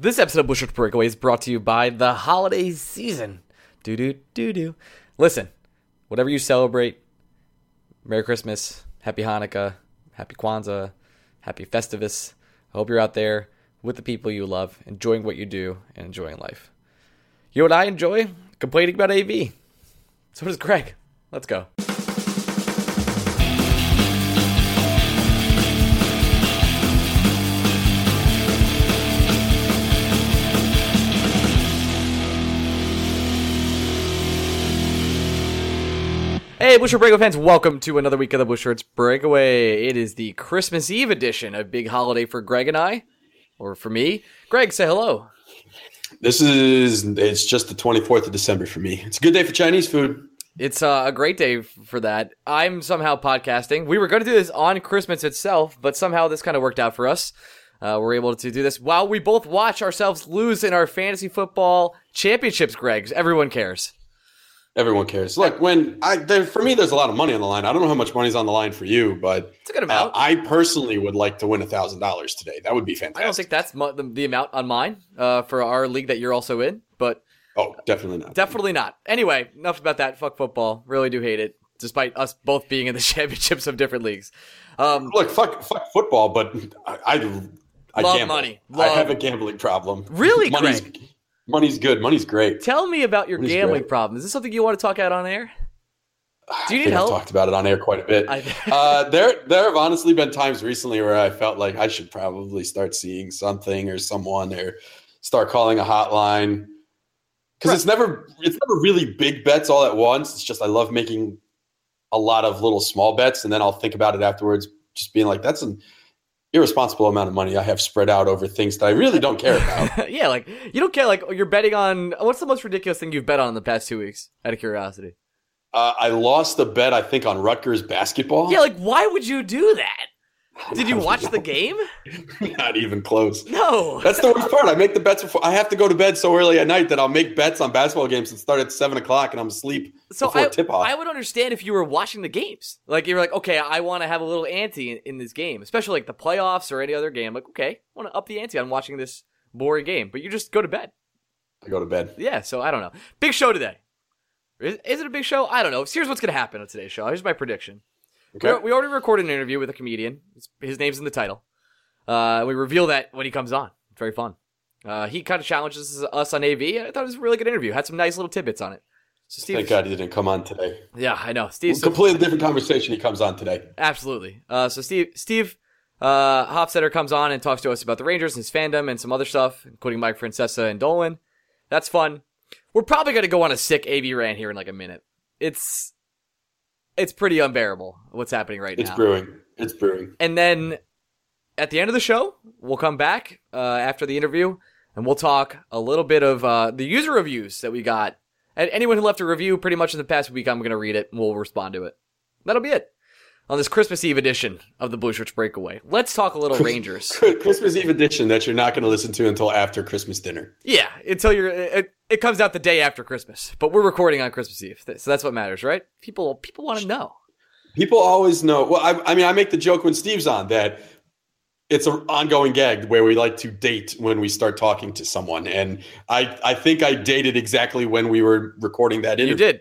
This episode of Blue Shirts Breakaway is brought to you by the holiday season. Do do do do. Listen, whatever you celebrate, Merry Christmas, Happy Hanukkah, Happy Kwanzaa, Happy Festivus. I hope you're out there with the people you love, enjoying what you do, and enjoying life. You know what I enjoy? Complaining about AV. So does Greg. Let's go. Hey, Blue Shirts Breakaway fans, welcome to another week of the Blue Shirts Breakaway. It is the Christmas Eve edition, a big holiday for Greg and I, or for me. Greg, say hello. This is it's just the 24th of December for me. It's a good day for Chinese food. It's uh, a great day for that. I'm somehow podcasting. We were going to do this on Christmas itself, but somehow this kind of worked out for us. Uh, we're able to do this while we both watch ourselves lose in our fantasy football championships, Greg. Everyone cares. Everyone cares. Look, when I there, for me, there's a lot of money on the line. I don't know how much money's on the line for you, but It's a good amount. uh, I personally would like to win a thousand dollars today. That would be fantastic. I don't think that's mu- the, the amount on mine uh, for our league that you're also in, but Oh, definitely not. definitely not. Anyway, enough about that. Fuck football. Really do hate it, despite us both being in the championships of different leagues. Um, Look, fuck, fuck football, but I, I, I Love gamble. money. I have a gambling problem. Really, money's, Greg? Money's good. Money's great. tell me about your is gambling great? problem. Is this something you want to talk out on air? Do you I need help? I've talked about it on air quite a bit. I- uh, there, there have honestly been times recently where I felt like I should probably start seeing something or someone or start calling a hotline because it's never, it's never really big bets all at once. It's just I love making a lot of little small bets, and then I'll think about it afterwards, just being like, that's an irresponsible amount of money I have spread out over things that I really don't care about. yeah, like you don't care. Like you're betting on what's the most ridiculous thing you've bet on in the past two weeks? Out of curiosity. uh, I lost a bet, I think, on Rutgers basketball. Yeah, like why would you do that? Did you watch the game? Not even close. No. That's the worst part. I make the bets before I have to go to bed so early at night that I'll make bets on basketball games that start at seven o'clock and I'm asleep So before I, tip off. I would understand if you were watching the games. Like you're like, okay, I want to have a little ante in, in this game, especially like the playoffs or any other game. Like, okay, I want to up the ante on watching this boring game, but you just go to bed. I go to bed. Yeah, so I don't know. Big show today. Is, is it a big show? I don't know. Here's what's going to happen on today's show. Here's my prediction. Okay. We, we already recorded an interview with a comedian. His, his name's in the title. Uh, we reveal that when he comes on. It's very fun. Uh, he kind of challenges us on AV. I thought it was a really good interview. Had some nice little tidbits on it. So Steve, Thank God he didn't come on today. yeah, I know. Steve, so, Completely different conversation he comes on today. absolutely. Uh, so Steve, Steve uh, Hofstetter comes on and talks to us about the Rangers and his fandom and some other stuff, including Mike Francesa and Dolan. That's fun. We're probably going to go on a sick AV rant here in like a minute. It's it's pretty unbearable what's happening right It's now. It's brewing. It's brewing. And then at the end of the show, we'll come back uh, after the interview and we'll talk a little bit of uh, the user reviews that we got. And anyone who left a review pretty much in the past week, I'm going to read it and we'll respond to it. That'll be it. on this Christmas Eve edition of the Blue Shirts Breakaway. Let's talk a little Rangers. Christmas Eve edition that you're not going to listen to until after Christmas dinner. Yeah, until you're it, it comes out the day after Christmas, but we're recording on Christmas Eve, so that's what matters, right? People people want to know. People always know. Well, I, I mean, I make the joke when Steve's on that it's an ongoing gag where we like to date when we start talking to someone, and I I think I dated exactly when we were recording that interview. You did.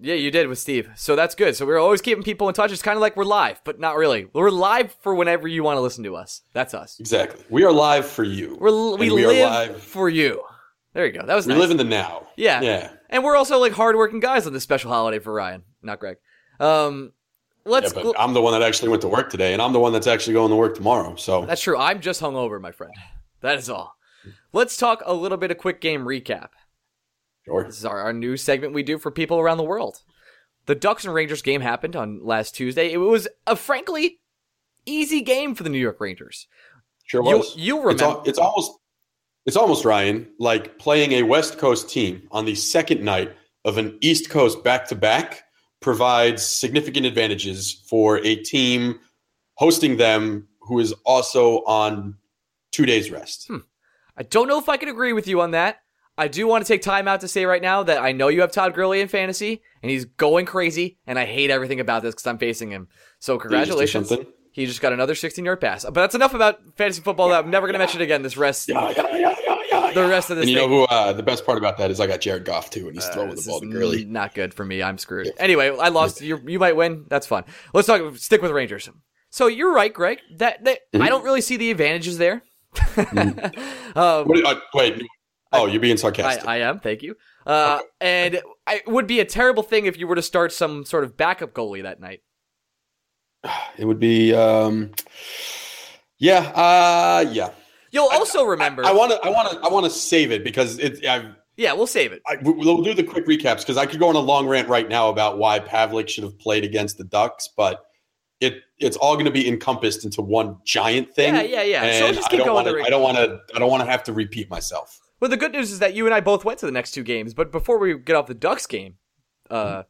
Yeah, you did with Steve. So that's good. So we're always keeping people in touch. It's kind of like we're live, but not really. We're live for whenever you want to listen to us. That's us. Exactly. We are live for you. We're, we, we live live. for you. There you go. That was we nice. live in the now. Yeah. Yeah. And we're also like hardworking guys on this special holiday for Ryan, not Greg. Um, let's. Yeah, but I'm the one that actually went to work today, and I'm the one that's actually going to work tomorrow. So that's true. I'm just hungover, my friend. That is all. Let's talk a little bit of quick game recap. Sure. This is our, our new segment we do for people around the world. The Ducks and Rangers game happened on last Tuesday. It was a frankly easy game for the New York Rangers. Sure was. You, you remember? It's, al- it's almost it's almost Ryan like playing a West Coast team on the second night of an East Coast back to back provides significant advantages for a team hosting them who is also on two days rest. Hmm. I don't know if I can agree with you on that. I do want to take time out to say right now that I know you have Todd Gurley in fantasy, and he's going crazy, and I hate everything about this because I'm facing him. So congratulations. He just, got another 16 yard pass. But that's enough about fantasy football that I'm never going to mention again this rest. Yeah, yeah, yeah, yeah, yeah. The rest of this And you thing. know who uh, the best part about that is I got Jared Goff too, and he's Uh, throwing the ball is to Gurley. Not good for me. I'm screwed. Anyway, I lost. You you might win. That's fun. Let's talk. Stick with Rangers. So you're right, Greg. That, that Mm-hmm. I don't really see the advantages there. um, What, uh, wait. Oh, you're being sarcastic. I am. Thank you. Uh, and it would be a terrible thing if you were to start some sort of backup goalie that night. It would be, um, yeah, uh, yeah. You'll also remember. I want to, I want to, I want to save it because it. I, yeah, we'll save it. I, we'll do the quick recaps because I could go on a long rant right now about why Pavelec should have played against the Ducks, but it it's all going to be encompassed into one giant thing. Yeah, yeah, yeah. So And just I keep don't going want to. I don't want to. I don't want to have to repeat myself. Well, the good news is that you and I both went to the next two games. But before we get off the Ducks game, uh,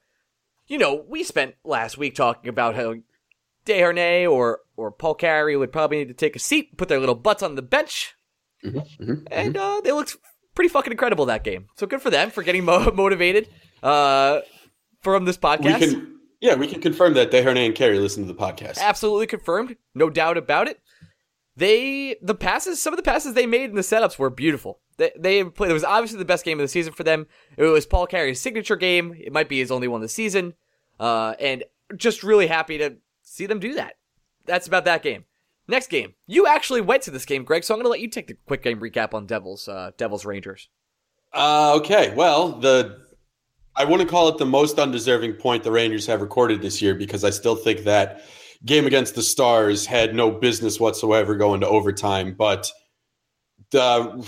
you know, we spent last week talking about how Desharnais or or Paul Carey would probably need to take a seat, put their little butts on the bench, Mhm, and uh, they looked pretty fucking incredible that game. So good for them for getting mo- motivated uh, from this We podcast. can. Yeah, we can confirm that Desharnais and Carey listen to the podcast. Absolutely confirmed, no doubt about it. They the passes, some of the passes they made in the setups were beautiful. They they played. It was obviously the best game of the season for them. It was Paul Carey's signature game. It might be his only one this season, uh, and just really happy to see them do that. That's about that game. Next game, you actually went to this game, Greg. So I'm going to let you take the quick game recap on Devils, uh, Devils Rangers. Uh, okay. Well, the I wouldn't call it the most undeserving point the Rangers have recorded this year because I still think that game against the Stars had no business whatsoever going to overtime. But the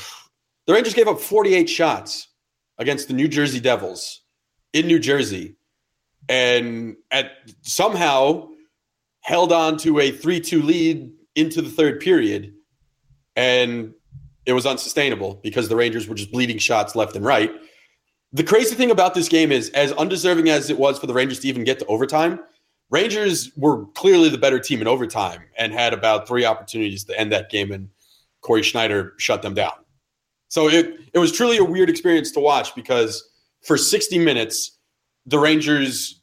the Rangers gave up 48 shots against the New Jersey Devils in New Jersey, and at somehow held on to a 3-2 lead into the third period, and it was unsustainable because the Rangers were just bleeding shots left and right. The crazy thing about this game is, as undeserving as it was for the Rangers to even get to overtime, Rangers were clearly the better team in overtime and had about three opportunities to end that game, and Cory Schneider shut them down. So it it was truly a weird experience to watch because for 60 minutes the Rangers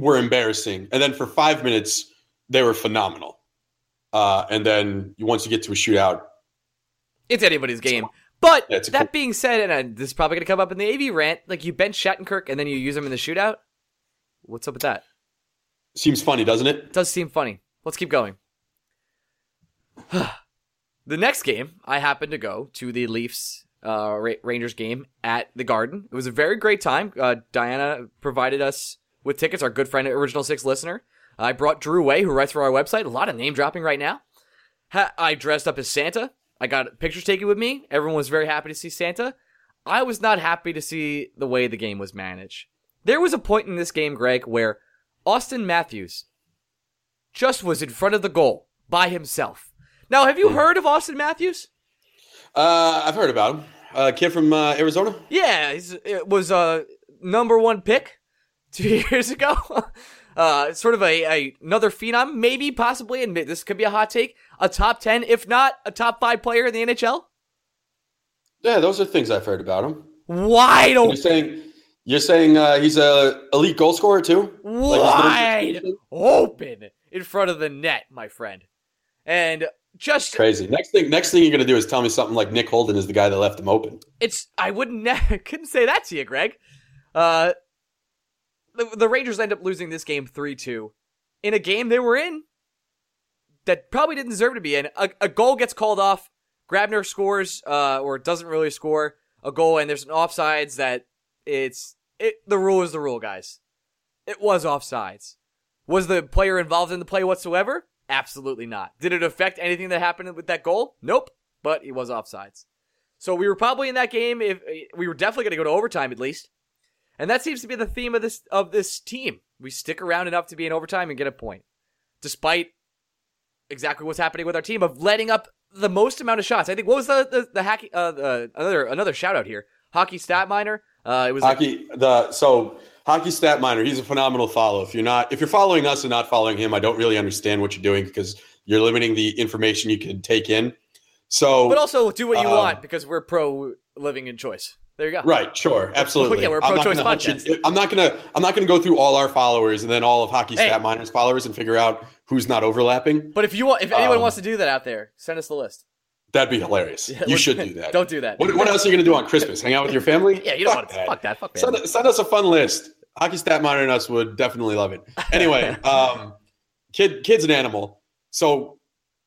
were embarrassing, and then for five minutes they were phenomenal. Uh, and then once you get to a shootout, It's anybody's game. But Yeah, that cool- being said, and uh, this is probably going to come up in the AV rant, like you bench Shattenkirk and then you use him in the shootout. What's up with that? seems funny, doesn't it? It does seem funny. Let's keep going. the next game, I happened to go to the Leafs uh, Rangers game at the Garden. It was a very great time. Uh, Diana provided us with tickets, our good friend, Original Six listener. I brought Drew Way, who writes for our website. A lot of name dropping right now. Ha- I dressed up as Santa. I got pictures taken with me. Everyone was very happy to see Santa. I was not happy to see the way the game was managed. There was a point in this game, Greg, where Auston Matthews just was in front of the goal by himself. Now, have you heard of Auston Matthews? Uh, I've heard about him. Uh, kid from uh, Arizona. Yeah, he's, it was a number one pick two years ago. Uh, sort of a, a another phenom, maybe, possibly, and this could be a hot take, a top ten, if not a top five player in the NHL. Yeah, those are things I've heard about him. Wide You're open, saying you're saying uh, he's a elite goal scorer too? wide open in front of the net, my friend, and just Crazy. Next thing, next thing you're gonna do is tell me something like Nick Holden is the guy that left him open. it's I wouldn't ne- couldn't say that to you, Greg. Uh, the, Rangers end up losing this game three two, in a game they were in that probably didn't deserve to be in. A, a goal gets called off. Grabner scores, uh, or doesn't really score a goal, and there's an offsides that it's it. The rule is the rule, guys. It was offsides. Was the player involved in the play whatsoever? Absolutely not. Did it affect anything that happened with that goal? Nope. But it was offsides. So we were probably in that game. If we were definitely going to go to overtime at least, and that seems to be the theme of this of this team. We stick around enough to be in overtime and get a point, despite exactly what's happening with our team of letting up the most amount of shots. I think what was the the, the hacky uh, the, another another shout out here. Hockey stat miner. Uh, it was like- Hockey the so hockey stat miner. He's a phenomenal follow. If you're not if you're following us and not following him, I don't really understand what you're doing because you're limiting the information you can take in. So but also do what you Um, want because we're pro living in choice. There you go. Right, sure, absolutely. Yeah, we're a I'm not pro-choice you- I'm not gonna I'm not gonna go through all our followers and then all of Hockey Hey. Stat Miners followers and figure out who's not overlapping. But if you want, if anyone Um, wants to do that out there, send us the list. That'd be hilarious. Yeah, you should do that. Don't do that. What, what else are you gonna do on Christmas? Hang out with your family? Yeah, you don't Fuck want to. that. Fuck that. Fuck Send, send us a fun list. Hockey Stat Miner and us would definitely love it. Anyway, um, kid, kid's an animal. So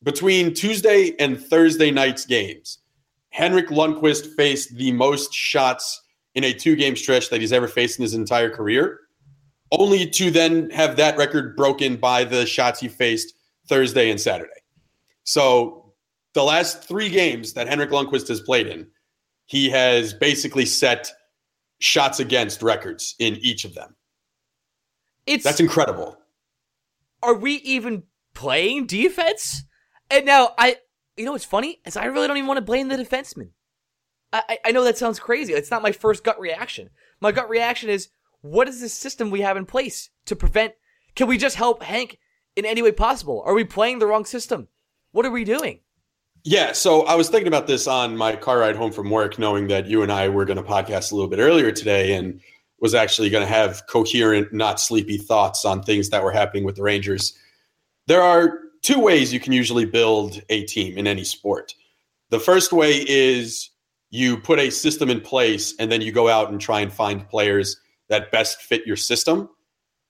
between Tuesday and Thursday night's games, Henrik Lundqvist faced the most shots in a two-game stretch that he's ever faced in his entire career, only to then have that record broken by the shots he faced Thursday and Saturday. So the last three games that Henrik Lundqvist has played in, he has basically set shots against records in each of them. It's That's incredible. are we even playing defense? And now I, you know what's funny is I really don't even want to blame the defenseman. I, I know that sounds crazy. It's not my first gut reaction. My gut reaction is, what is the system we have in place to prevent? Can we just help Hank in any way possible? Are we playing the wrong system? What are we doing? Yeah, so I was thinking about this on my car ride home from work, knowing that you and I were going to podcast a little bit earlier today and was actually going to have coherent, not sleepy thoughts on things that were happening with the Rangers. There are two ways you can usually build a team in any sport. The first way is you put a system in place and then you go out and try and find players that best fit your system.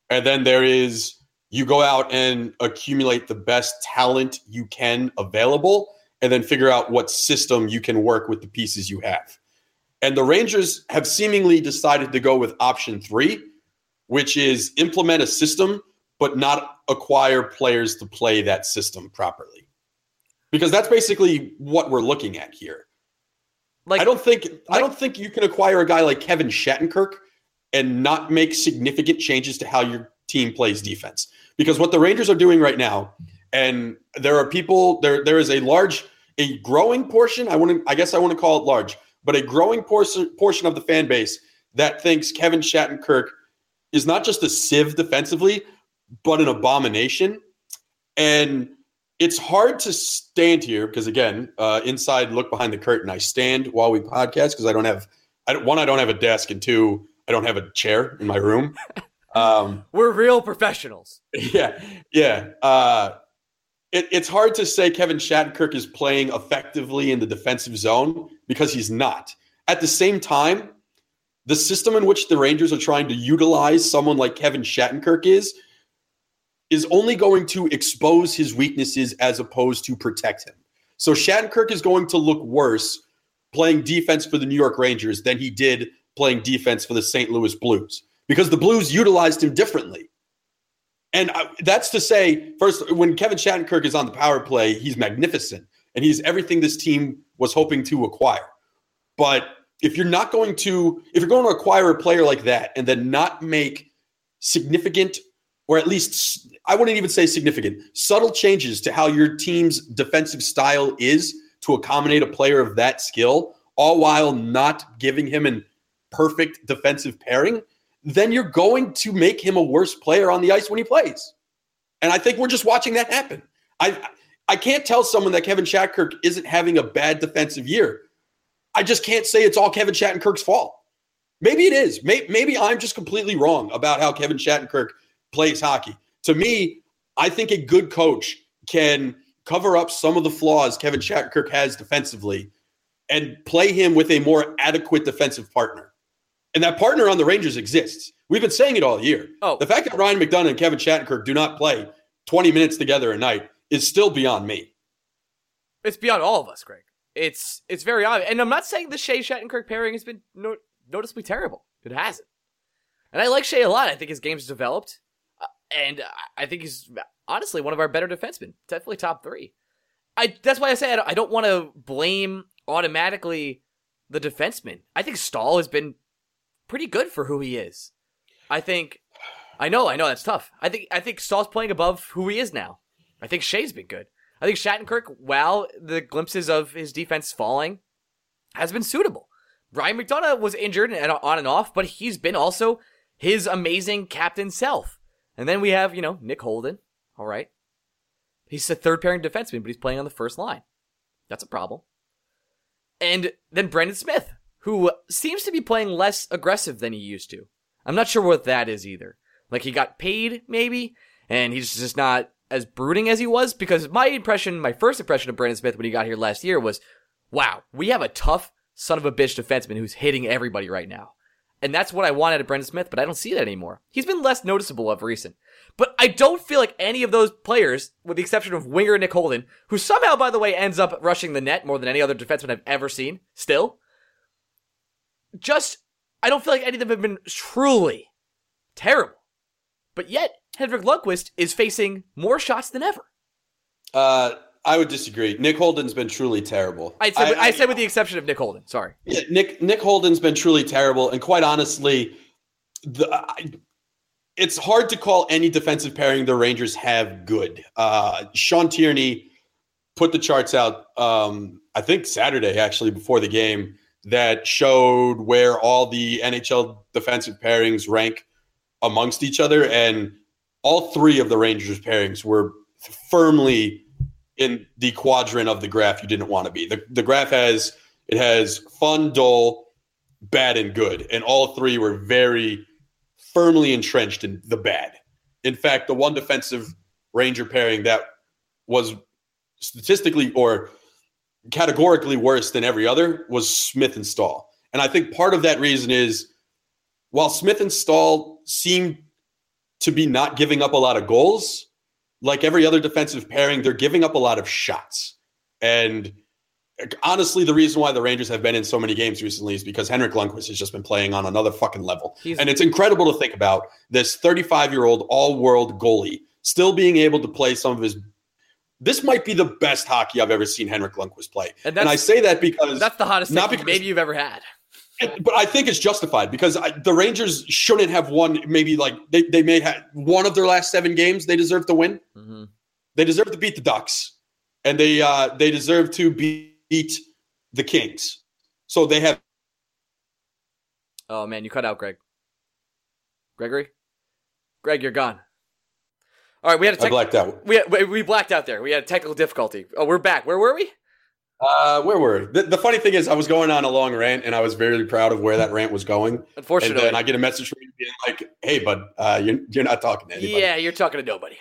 And then there is you go out and accumulate the best talent you can available and then figure out what system you can work with the pieces you have. And the Rangers have seemingly decided to go with option three, which is implement a system, but not acquire players to play that system properly. Because that's basically what we're looking at here. Like I don't think I don't think you can acquire a guy like Kevin Shattenkirk and not make significant changes to how your team plays defense. Because what the Rangers are doing right now, and there are people there there is a large a growing portion, I want to I guess I want to call it large, but a growing portion portion of the fan base that thinks Kevin Shattenkirk is not just a sieve defensively, but an abomination. And it's hard to stand here because again, uh, inside look behind the curtain. I stand while we podcast because I don't have I don't, one. I don't have a desk, and two, I don't have a chair in my room. Um, we're real professionals. yeah, yeah. Uh, it, it's hard to say Kevin Shattenkirk is playing effectively in the defensive zone because he's not. At the same time, the system in which the Rangers are trying to utilize someone like Kevin Shattenkirk is is only going to expose his weaknesses as opposed to protect him. So Shattenkirk is going to look worse playing defense for the New York Rangers than he did playing defense for the St. Louis Blues because the Blues utilized him differently. And that's to say, first, when Kevin Shattenkirk is on the power play, he's magnificent and he's everything this team was hoping to acquire. But if you're not going to, if you're going to acquire a player like that and then not make significant, or at least I wouldn't even say significant, subtle changes to how your team's defensive style is to accommodate a player of that skill, all while not giving him an perfect defensive pairing, then you're going to make him a worse player on the ice when he plays. And I think we're just watching that happen. I I can't tell someone that Kevin Shattenkirk isn't having a bad defensive year. I just can't say it's all Kevin Shattenkirk's fault. Maybe it is. Maybe, maybe I'm just completely wrong about how Kevin Shattenkirk plays hockey. To me, I think a good coach can cover up some of the flaws Kevin Shattenkirk has defensively and play him with a more adequate defensive partner. And that partner on the Rangers exists. We've been saying it all year. Oh. The fact that Ryan McDonagh and Kevin Shattenkirk do not play 20 minutes together a night is still beyond me. It's beyond all of us, Greg. It's it's very obvious. And I'm not saying the Skjei Shattenkirk pairing has been no- noticeably terrible. It hasn't. And I like Skjei a lot. I think his game's developed. And I think he's honestly one of our better defensemen. Definitely top three. I That's why I say I don't want to blame automatically the defenseman. I think Staal has been pretty good for who he is. I think I know, I know that's tough. I think I think Staal's playing above who he is now. I think Skjei's been good. I think Shattenkirk, while the glimpses of his defense falling, has been suitable. Ryan McDonagh was injured and on and off, but he's been also his amazing captain self. And then we have, you know, Nick Holden. All right. He's a third pairing defenseman, but he's playing on the first line. That's a problem. And then Brendan Smith, who seems to be playing less aggressive than he used to. I'm not sure what that is either. Like he got paid, maybe, and he's just not as brooding as he was. Because my impression, my first impression of Brendan Smith when he got here last year was, wow, we have a tough son of a bitch defenseman who's hitting everybody right now. And that's what I wanted of Brendan Smith, but I don't see that anymore. He's been less noticeable of recent. But I don't feel like any of those players, with the exception of winger Nick Holden, who somehow, by the way, ends up rushing the net more than any other defenseman I've ever seen, still, just, I don't feel like any of them have been truly terrible. But yet, Henrik Lundqvist is facing more shots than ever. Uh, I would disagree. Nick Holden's been truly terrible. I'd say, I, I, I said with the exception of Nick Holden. Sorry. Yeah, Nick Nick Holden's been truly terrible, and quite honestly, the I, it's hard to call any defensive pairing the Rangers have good. Uh, Sean Tierney put the charts out. Um, I think Saturday actually before the game that showed where all the NHL defensive pairings rank amongst each other, and all three of the Rangers pairings were firmly in the quadrant of the graph you didn't want to be. The, the graph has it has fun, dull, bad, and good, and all three were very firmly entrenched in the bad. In fact, the one defensive Ranger pairing that was statistically or categorically worse than every other was Smith and Staal. And I think part of that reason is while Smith and Staal seem to be not giving up a lot of goals, like every other defensive pairing, they're giving up a lot of shots. And honestly, the reason why the Rangers have been in so many games recently is because Henrik Lundqvist has just been playing on another fucking level. He's- and it's incredible to think about this 35 year old all world goalie still being able to play some of his this might be the best hockey I've ever seen Henrik Lundqvist play. And, and I say that because that's the hottest not because, maybe you've ever had. But I think it's justified because I, the Rangers shouldn't have won. Maybe like they, they may have one of their last seven games. They deserve to win. Mm-hmm. They deserve to beat the Ducks, and they uh, they deserve to beat the Kings. So they have. Oh man, you cut out, Greg. Gregory, Greg, you're gone. All right, we had a tech- I blacked out. We, had, we blacked out there. We had a technical difficulty. Oh, we're back. Where were we? Uh, where were? The, the, funny thing is, I was going on a long rant, and I was very proud of where that rant was going. Unfortunately, and then I get a message from you being like, "Hey, bud, uh, you're you're not talking to anybody." Yeah, you're talking to nobody.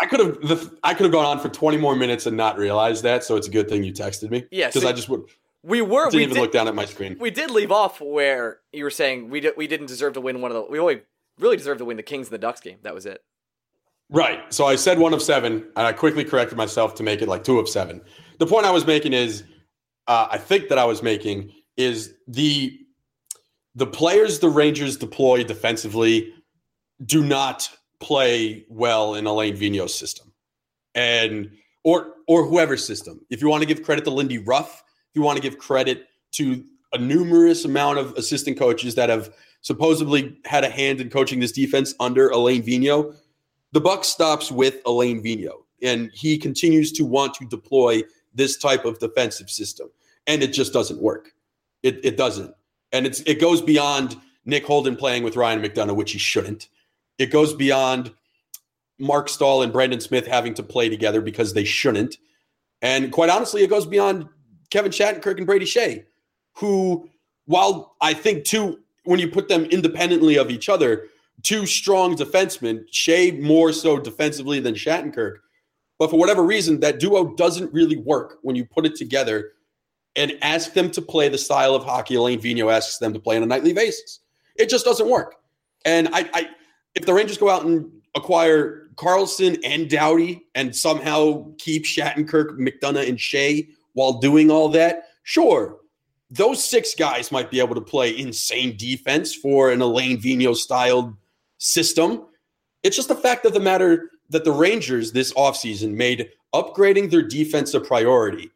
I could have I could have gone on for 20 more minutes and not realized that. So it's a good thing you texted me. Yeah, because so I just would. We were. Didn't we even did, look down at my screen. We did leave off where you were saying we did, we didn't deserve to win one of the. We only really deserved to win the Kings and the Ducks game. That was it. Right. So I said one of seven, and I quickly corrected myself to make it like two of seven. The point I was making is, uh, I think that I was making is the the players the Rangers deploy defensively do not play well in Alain Vigneault's system, and or or whoever's system. If you want to give credit to Lindy Ruff, if you want to give credit to a numerous amount of assistant coaches that have supposedly had a hand in coaching this defense under Alain Vigneault the buck stops with Alain Vigneault, and he continues to want to deploy this type of defensive system, and it just doesn't work. It, it doesn't, and it's it goes beyond Nick Holden playing with Ryan McDonagh, which he shouldn't. It goes beyond Marc Staal and Brendan Smith having to play together because they shouldn't. And quite honestly, it goes beyond Kevin Shattenkirk and Brady Skjei, who, while I think two, when you put them independently of each other, two strong defensemen, Skjei more so defensively than Shattenkirk. But for whatever reason, that duo doesn't really work when you put it together and ask them to play the style of hockey Alain Vigneault asks them to play on a nightly basis. It just doesn't work. And I, I if the Rangers go out and acquire Carlson and Doughty and somehow keep Shattenkirk, McDonagh, and Skjei while doing all that, sure, those six guys might be able to play insane defense for an Alain Vigneault styled system. It's just the fact of the matter that the Rangers this offseason made upgrading their defense a priority.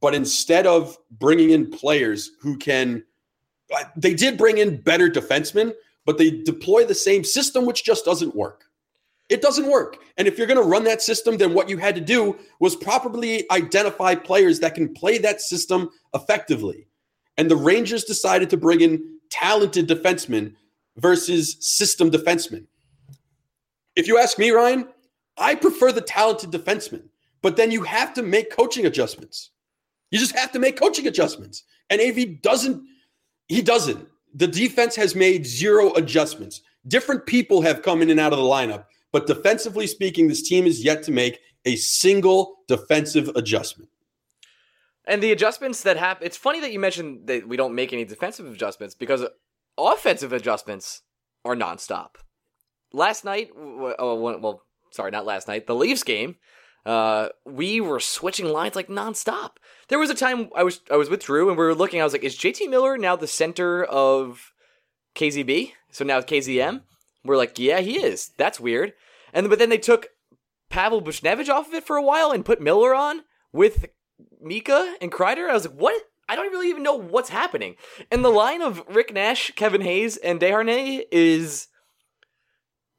But instead of bringing in players who can, uh, they did bring in better defensemen, but they deploy the same system, which just doesn't work. It doesn't work. And if you're going to run that system, then what you had to do was properly identify players that can play that system effectively. And the Rangers decided to bring in talented defensemen versus system defensemen. If you ask me, Ryan, I prefer the talented defensemen, but then you have to make coaching adjustments. You just have to make coaching adjustments. And AV doesn't, he doesn't. The defense has made zero adjustments. Different people have come in and out of the lineup, but defensively speaking, this team is yet to make a single defensive adjustment. And the adjustments that happen, it's funny that you mentioned that we don't make any defensive adjustments because offensive adjustments are nonstop. Last night, oh, well, sorry, not last night, the Leafs game, uh, we were switching lines like nonstop. There was a time I was I was with Drew and we were looking. I was like, "Is JT Miller now the center of KZB? So now KZM?" We're like, "Yeah, he is. That's weird." And but then they took Pavel Buchnevich off of it for a while and put Miller on with Mika and Kreider. I was like, "What? I don't really even know what's happening." And the line of Rick Nash, Kevin Hayes, and Desharnais is,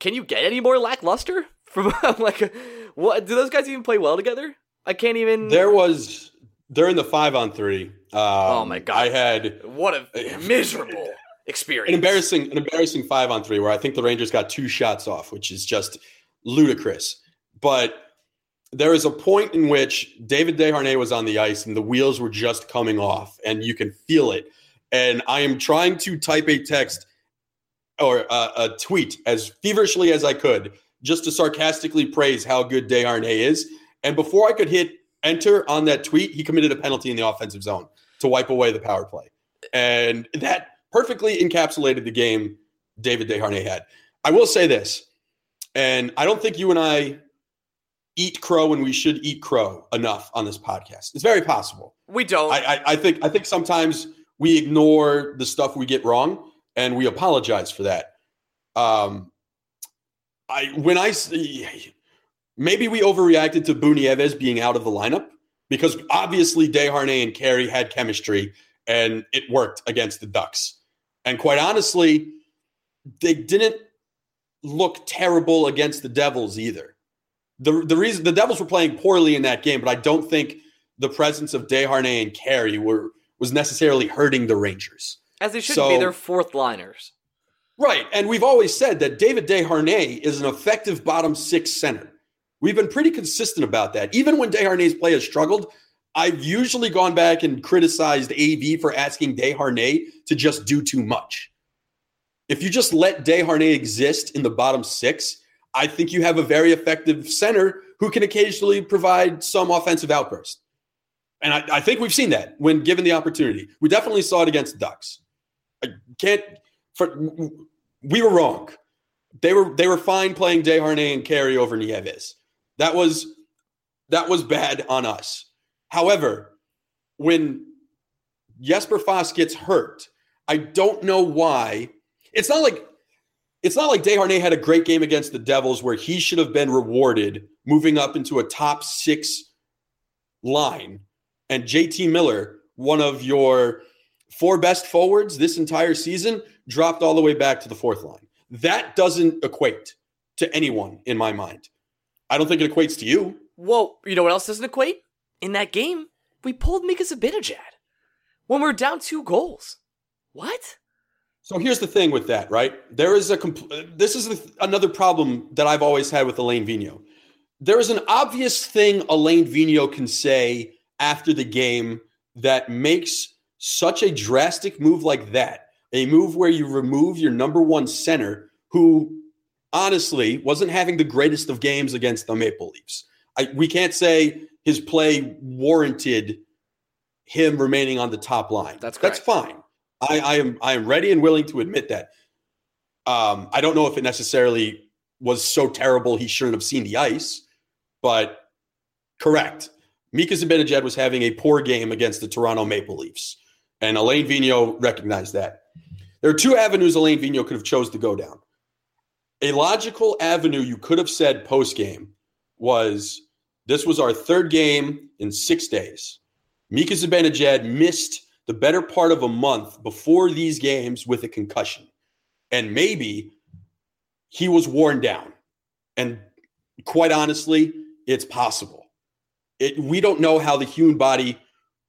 can you get any more lackluster from like? What do those guys even play well together? I can't even. There was during the five on three. Um, oh my god! I had what a miserable experience. An embarrassing, an embarrassing five on three where I think the Rangers got two shots off, which is just ludicrous. But there is a point in which David Desharnais was on the ice and the wheels were just coming off, and you can feel it. And I am trying to type a text or a, a tweet as feverishly as I could, just to sarcastically praise how good Desharnais is. And before I could hit enter on that tweet, he committed a penalty in the offensive zone to wipe away the power play. And that perfectly encapsulated the game David Desharnais had. I will say this, and I don't think you and I eat crow when we should eat crow enough on this podcast. It's very possible. We don't. I, I, I think I think sometimes we ignore the stuff we get wrong, and we apologize for that. Um, I when I see maybe we overreacted to Boo Nieves being out of the lineup because obviously Desharnais and Carey had chemistry and it worked against the Ducks. And quite honestly, they didn't look terrible against the Devils either. The, the reason the Devils were playing poorly in that game, but I don't think the presence of Desharnais and Carey were was necessarily hurting the Rangers. As they should so, be their fourth liners. Right. And we've always said that David Desharnais is an effective bottom six center. We've been pretty consistent about that. Even when Desharnais' play has struggled, I've usually gone back and criticized AV for asking Desharnais to just do too much. If you just let Desharnais exist in the bottom six, I think you have a very effective center who can occasionally provide some offensive outburst. And I, I think we've seen that when given the opportunity. We definitely saw it against Ducks. I can't. For, we were wrong. They were they were fine playing Desharnais and Carey over Nieves. That was that was bad on us. However, when Jesper Fast gets hurt, I don't know why. It's not like it's not like Desharnais had a great game against the Devils where he should have been rewarded moving up into a top six line. And JT Miller, one of your four best forwards this entire season, dropped all the way back to the fourth line. That doesn't equate to anyone in my mind. I don't think it equates to you. Well, you know what else doesn't equate? In that game, we pulled Mika Zibanejad when we are down two goals. What? So here's the thing with that, right? There is a compl- this is a, another problem that I've always had with Alain Vigneault. There is an obvious thing Alain Vigneault can say after the game that makes such a drastic move like that, a move where you remove your number one center, who honestly wasn't having the greatest of games against the Maple Leafs. I, we can't say his play warranted him remaining on the top line. That's correct. that's fine. I, I am I am ready and willing to admit that. Um, I don't know if it necessarily was so terrible he shouldn't have seen the ice, but correct. Mika Zibanejad was having a poor game against the Toronto Maple Leafs, and Alain Vigneault recognized that. There are two avenues Alain Vigneault could have chose to go down. A logical avenue you could have said post game was this was our third game in six days. Mika Zibanejad missed the better part of a month before these games with a concussion. And maybe he was worn down. And quite honestly, it's possible. It, we don't know how the human body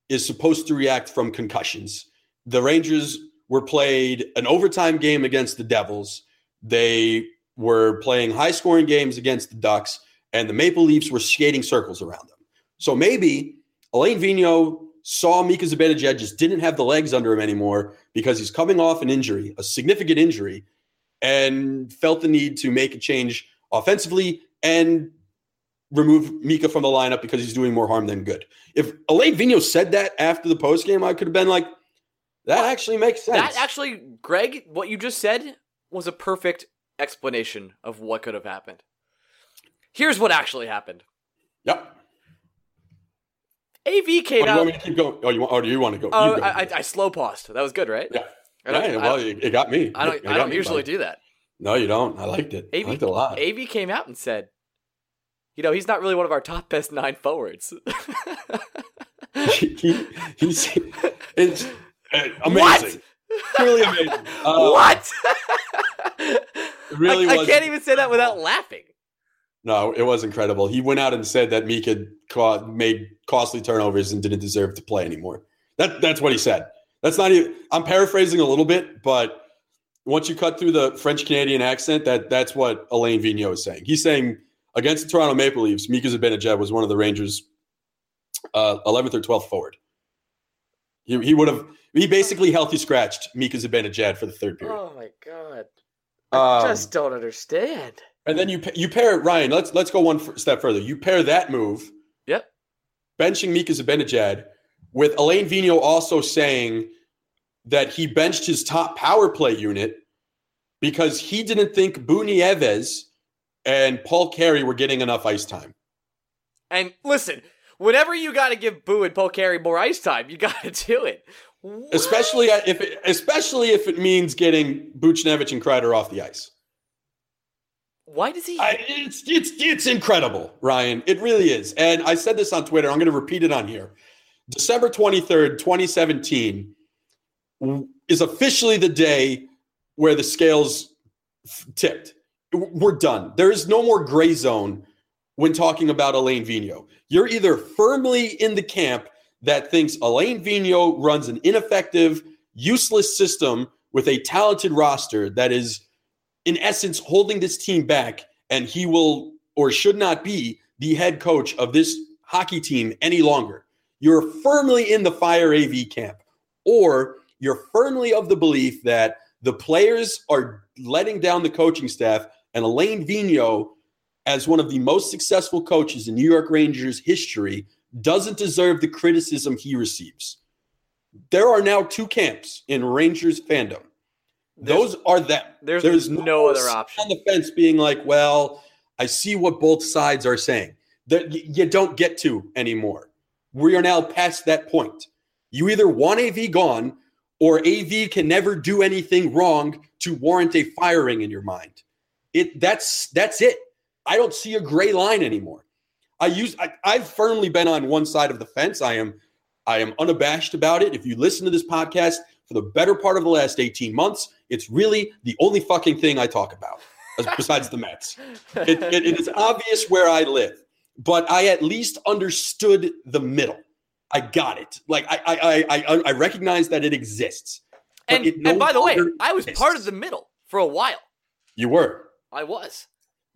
is supposed to react from concussions. The Rangers were played an overtime game against the Devils. They were playing high scoring games against the Ducks, and the Maple Leafs were skating circles around them. So maybe Alain Vigneault saw Mika Zibanejad just didn't have the legs under him anymore because he's coming off an injury, a significant injury, and felt the need to make a change offensively and remove Mika from the lineup because he's doing more harm than good. If Alain Vigneault said that after the post game, I could have been like, that actually makes sense. That actually, Greg, what you just said was a perfect explanation of what could have happened. Here's what actually happened. Yep. AV came Oh, you out. want me to keep going? Oh, you want? Oh, do you want to go? Oh, You go. I, I, I slow paused. That was good, right? yeah. I Yeah, well, I- it, got me. I don't. I don't usually do that. No, you don't. I liked it. I AV, liked it a lot. AV came out and said, "You know, he's not really one of our top best nine forwards." he, he- he's it's uh, amazing. Truly amazing. Uh, what? Really I, I can't even say that without laughing. No, it was incredible. He went out and said that Mika ca- made costly turnovers and didn't deserve to play anymore. That that's what he said. That's not even. I'm paraphrasing a little bit, but once you cut through the French Canadian accent, that that's what Alain Vigneault is saying. He's saying against the Toronto Maple Leafs, Mika Zibanejad was one of the Rangers' uh, 11th or 12th forward. He, he would have. He basically healthy scratched Mika Zibanejad for the third period. Oh my god! Um, Just don't understand. And then you you pair it Ryan. Let's let's go one step further. You pair that move, Yep. benching Mika Zibanejad, with Alain Vigneault also saying that he benched his top power play unit because he didn't think Boo Nieves and Paul Carey were getting enough ice time. And listen, whenever you got to give Boo and Paul Carey more ice time, you got to do it. What? Especially if it, especially if it means getting Buchnevich and Kreider off the ice. Why does he? I, it's it's it's incredible, Ryan. It really is. And I said this on Twitter. I'm going to repeat it on here. December 23rd, 2017 is officially the day where the scales tipped. We're done. There is no more gray zone when talking about Alain Vigneault. You're either firmly in the camp that thinks Alain Vigneault runs an ineffective, useless system with a talented roster that is in essence holding this team back and he will or should not be the head coach of this hockey team any longer. You're firmly in the fire AV camp or you're firmly of the belief that the players are letting down the coaching staff and Alain Vigneault as one of the most successful coaches in New York Rangers history doesn't deserve the criticism he receives. There are now two camps in Rangers fandom. There's- Those are them. there's no other option. on the fence being like, well, I see what both sides are saying. That you don't get to anymore. We are now past that point. You either want AV gone or AV can never do anything wrong to warrant a firing in your mind. It that's that's it. I don't see a gray line anymore. I use I, I've firmly been on one side of the fence. I am I am unabashed about it. If you listen to this podcast for the better part of the last 18 months, it's really the only fucking thing I talk about besides the Mets. It, it- it is obvious where I live, but I at least understood the middle. I got it. Like I, I, I, I, I recognize that it exists. And, it no and by the way, longer I was part of the middle for a while. You were. I was.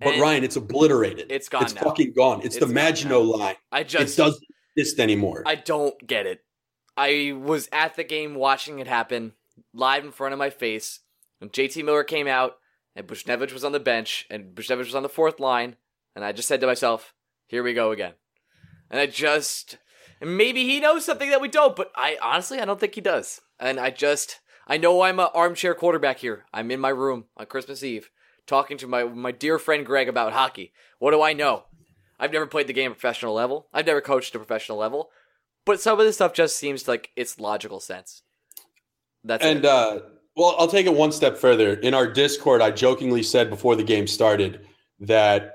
But And Ryan, it's obliterated. It's gone It's now. fucking gone. It's, It's the Maginot line. I just it doesn't exist anymore. I don't get it. I was at the game watching it happen live in front of my face when JT Miller came out and Buchnevich was on the bench and Buchnevich was on the fourth line, and I just said to myself, "Here we go again." And I just and maybe he knows something that we don't, but I honestly I don't think he does. And I just I know I'm an armchair quarterback here. I'm in my room on Christmas Eve talking to my my dear friend Greg about hockey. What do I know? I've never played the game at professional level. I've never coached at a professional level. But some of this stuff just seems like it's logical sense. That's and it. uh, well, I'll take it one step further. In our Discord, I jokingly said before the game started that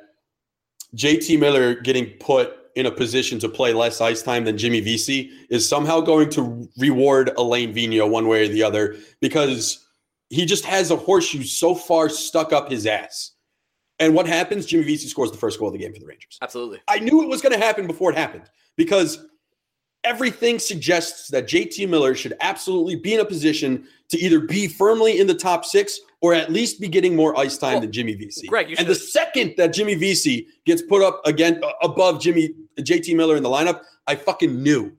JT Miller getting put in a position to play less ice time than Jimmy Vesey is somehow going to reward Alain Vigneault one way or the other because he just has a horseshoe so far stuck up his ass. And what happens? Jimmy Vesey scores the first goal of the game for the Rangers. Absolutely. I knew it was going to happen before it happened because everything suggests that JT Miller should absolutely be in a position to either be firmly in the top six or at least be getting more ice time Well, than Jimmy Vesey. Greg, and the second that Jimmy Vesey gets put up again above Jimmy JT Miller in the lineup, I fucking knew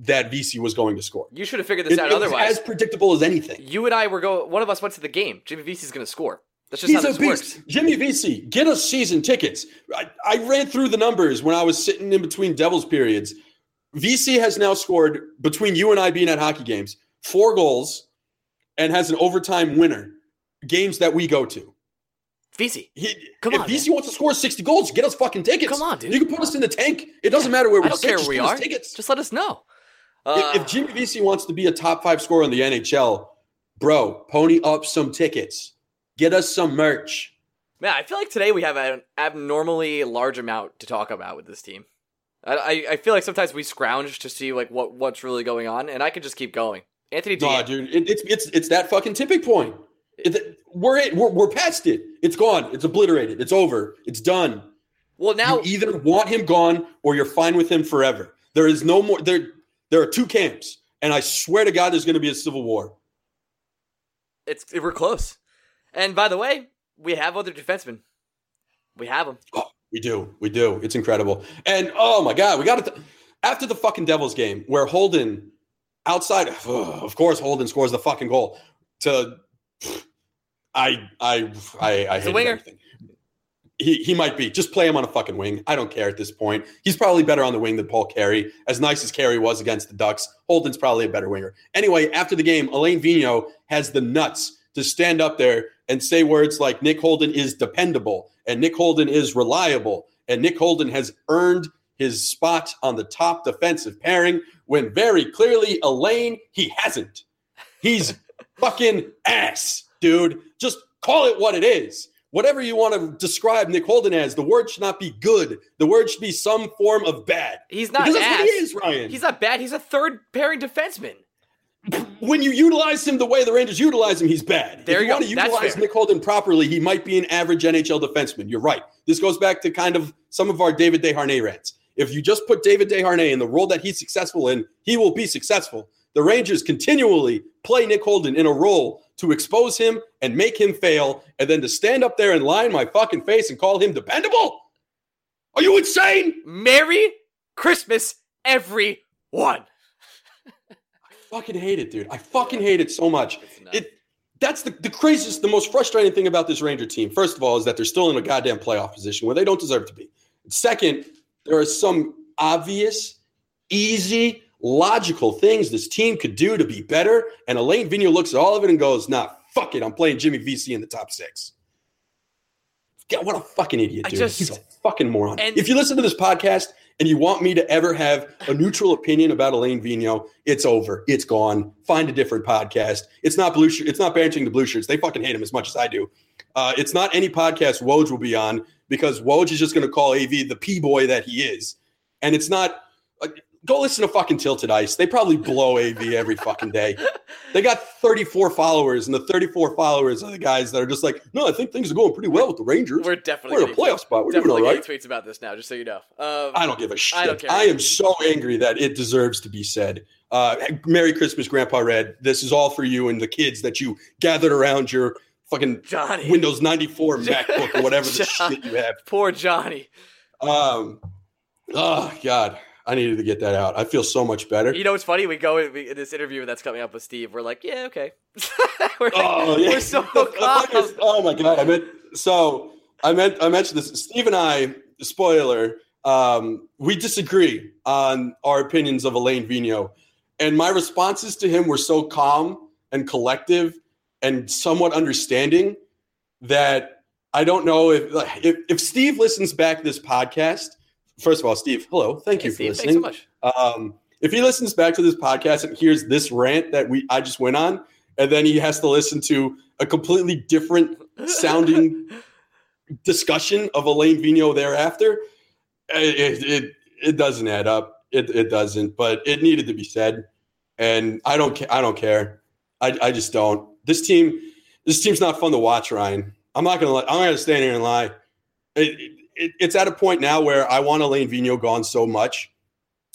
that Vesey was going to score. You should have figured this It, out it otherwise. as predictable as anything. you and I were go one of us went to the game. Jimmy Vesey's gonna score. That's just He's how this works. Jimmy Vesey, get us season tickets. I, I ran through the numbers when I was sitting in between Devils periods. Vesey has now scored between you and I being at hockey games four goals and has an overtime winner. Games that we go to. Vesey, He, Come if on, If Vesey man. wants to score sixty goals, get us fucking tickets. Come on, dude. You can put us in the tank. It doesn't matter where we I don't sit, care where we are. Tickets. Just let us know. If- Uh, if Jimmy Vesey wants to be a top five scorer in the NHL, bro, pony up some tickets. Get us some merch. Man, I feel like today we have an abnormally large amount to talk about with this team. I, I, I feel like sometimes we scrounge to see like what, what's really going on, and I could just keep going. Anthony D. Nah, dude, it, it's it's it's that fucking tipping point. It- we're, it, we're we're past it. It's gone. It's obliterated. It's over. It's done. well, now you either want him gone or you're fine with him forever. There is no more. There there are two camps, and I swear to God, there's going to be a civil war. it's we're close. And by the way, we have other defensemen. We have them. Oh, we do. We do. It's incredible. And oh my God, we got it. After the fucking Devils game where Holden outside, of course, Holden scores the fucking goal to, I, I, I, I hate winger. everything. He, he might be. Just play him on a fucking wing. I don't care at this point. He's probably better on the wing than Paul Carey. As nice as Carey was against the Ducks, Holden's probably a better winger. Anyway, after the game, Alain Vigneault has the nuts to stand up there and say words like Nick Holden is dependable and Nick Holden is reliable and Nick Holden has earned his spot on the top defensive pairing when very clearly Elaine he hasn't. He's fucking ass, dude. Just call it what it is. Whatever you want to describe Nick Holden as, the word should not be good. The word should be some form of bad. He's not because ass. he is, Ryan. He's not bad. He's a third pairing defenseman. when you utilize him the way the Rangers utilize him, he's bad. There if you you want to utilize. Nick Holden properly, he might be an average NHL defenseman. You're right. This goes back to kind of some of our David Desharnais rants. If you just put David Desharnais in the role that he's successful in, he will be successful. The Rangers continually play Nick Holden in a role to expose him and make him fail, and then to stand up there and lie in my fucking face and call him dependable? Are you insane? Merry Christmas, everyone. I fucking hate it, dude. I fucking hate it so much. It that's the, the craziest, the most frustrating thing about this Ranger team. First of all, is that they're still in a goddamn playoff position where they don't deserve to be. Second, there are some obvious, easy, logical things this team could do to be better. And Alain Vigneault looks at all of it and goes, "Nah, fuck it. I'm playing Jimmy Vesey in the top six. God, what a fucking idiot, dude. just- He's a fucking moron. and- if you listen to this podcast and you want me to ever have a neutral opinion about Alain Vigneault, it's over. It's gone. Find a different podcast. It's not blue. Shirt, it's not banishing the blue shirts. They fucking hate him as much as I do. Uh, it's not any podcast Woj will be on because Woj is just going to call AV the p boy that he is, and it's not. Go listen to fucking Tilted Ice. They probably blow AV every fucking day. They got 34 followers, and the 34 followers are the guys that are just like, no, I think things are going pretty well with the Rangers. We're definitely We're in a playoff spot. We're doing definitely all right. tweets about this now, just so you know. Um, I don't give a shit. I I, don't care. am so angry that it deserves to be said. Uh, Merry Christmas, Grandpa Red. This is all for you and the kids that you gathered around your fucking Johnny. Windows 94 MacBook or whatever the John- shit you have. Poor Johnny. Um, oh God, I needed to get that out. I feel so much better. You know what's funny? We go in, we, in this interview that's coming up with Steve. We're like, yeah, okay. we're, Oh yeah. we're so calm. oh my god. I meant so I meant I mentioned this. Steve and I, spoiler, um, we disagree on our opinions of Alain Vigneault. And my responses to him were so calm and collective and somewhat understanding that I don't know if if, if Steve listens back to this podcast. First of all, Steve, hello. Thank Hey, you for Steve, listening. Thanks so much. Um, if he listens back to this podcast and hears this rant that we I just went on, and then he has to listen to a completely different sounding discussion of Alain Vigneault thereafter, it it, it doesn't add up. It it doesn't, but it needed to be said, and I don't I don't care. I I just don't. This team this team's not fun to watch, Ryan. I'm not gonna lie. I'm not gonna stand here and lie. It, it, it's at a point now where I want Alain Vigneault gone so much.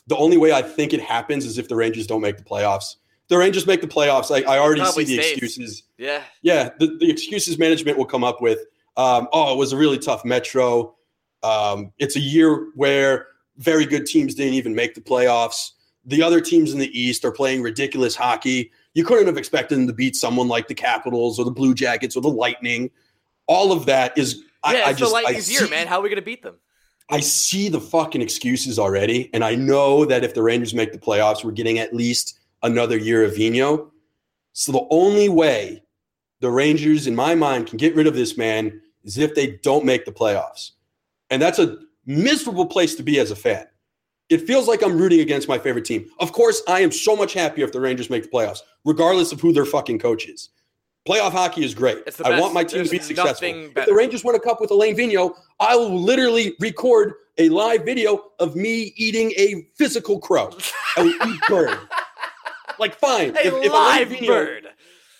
The only way I think it happens is if the Rangers don't make the playoffs. The Rangers make the playoffs. I, I already Probably see the stays. excuses Yeah. yeah, the, the excuses management will come up with. Um, oh, it was a really tough Metro. Um, it's a year where very good teams didn't even make the playoffs. The other teams in the East are playing ridiculous hockey. You couldn't have expected them to beat someone like the Capitals or the Blue Jackets or the Lightning. All of that is. I, Yeah, I it's just, the Lightning's year, man. How are we going to beat them? I see the fucking excuses already, and I know that if the Rangers make the playoffs, we're getting at least another year of Vigneault. So the only way the Rangers, in my mind, can get rid of this man is if they don't make the playoffs, and that's a miserable place to be as a fan. It feels like I'm rooting against my favorite team. Of course, I am so much happier if the Rangers make the playoffs, regardless of who their fucking coach is. Playoff hockey is great. I best. want my team to be successful. nothing If the Rangers win a cup with Alain Vigneault, I will literally record a live video of me eating a physical crow. I will eat bird. Like fine, A if, if live Vigneault- bird.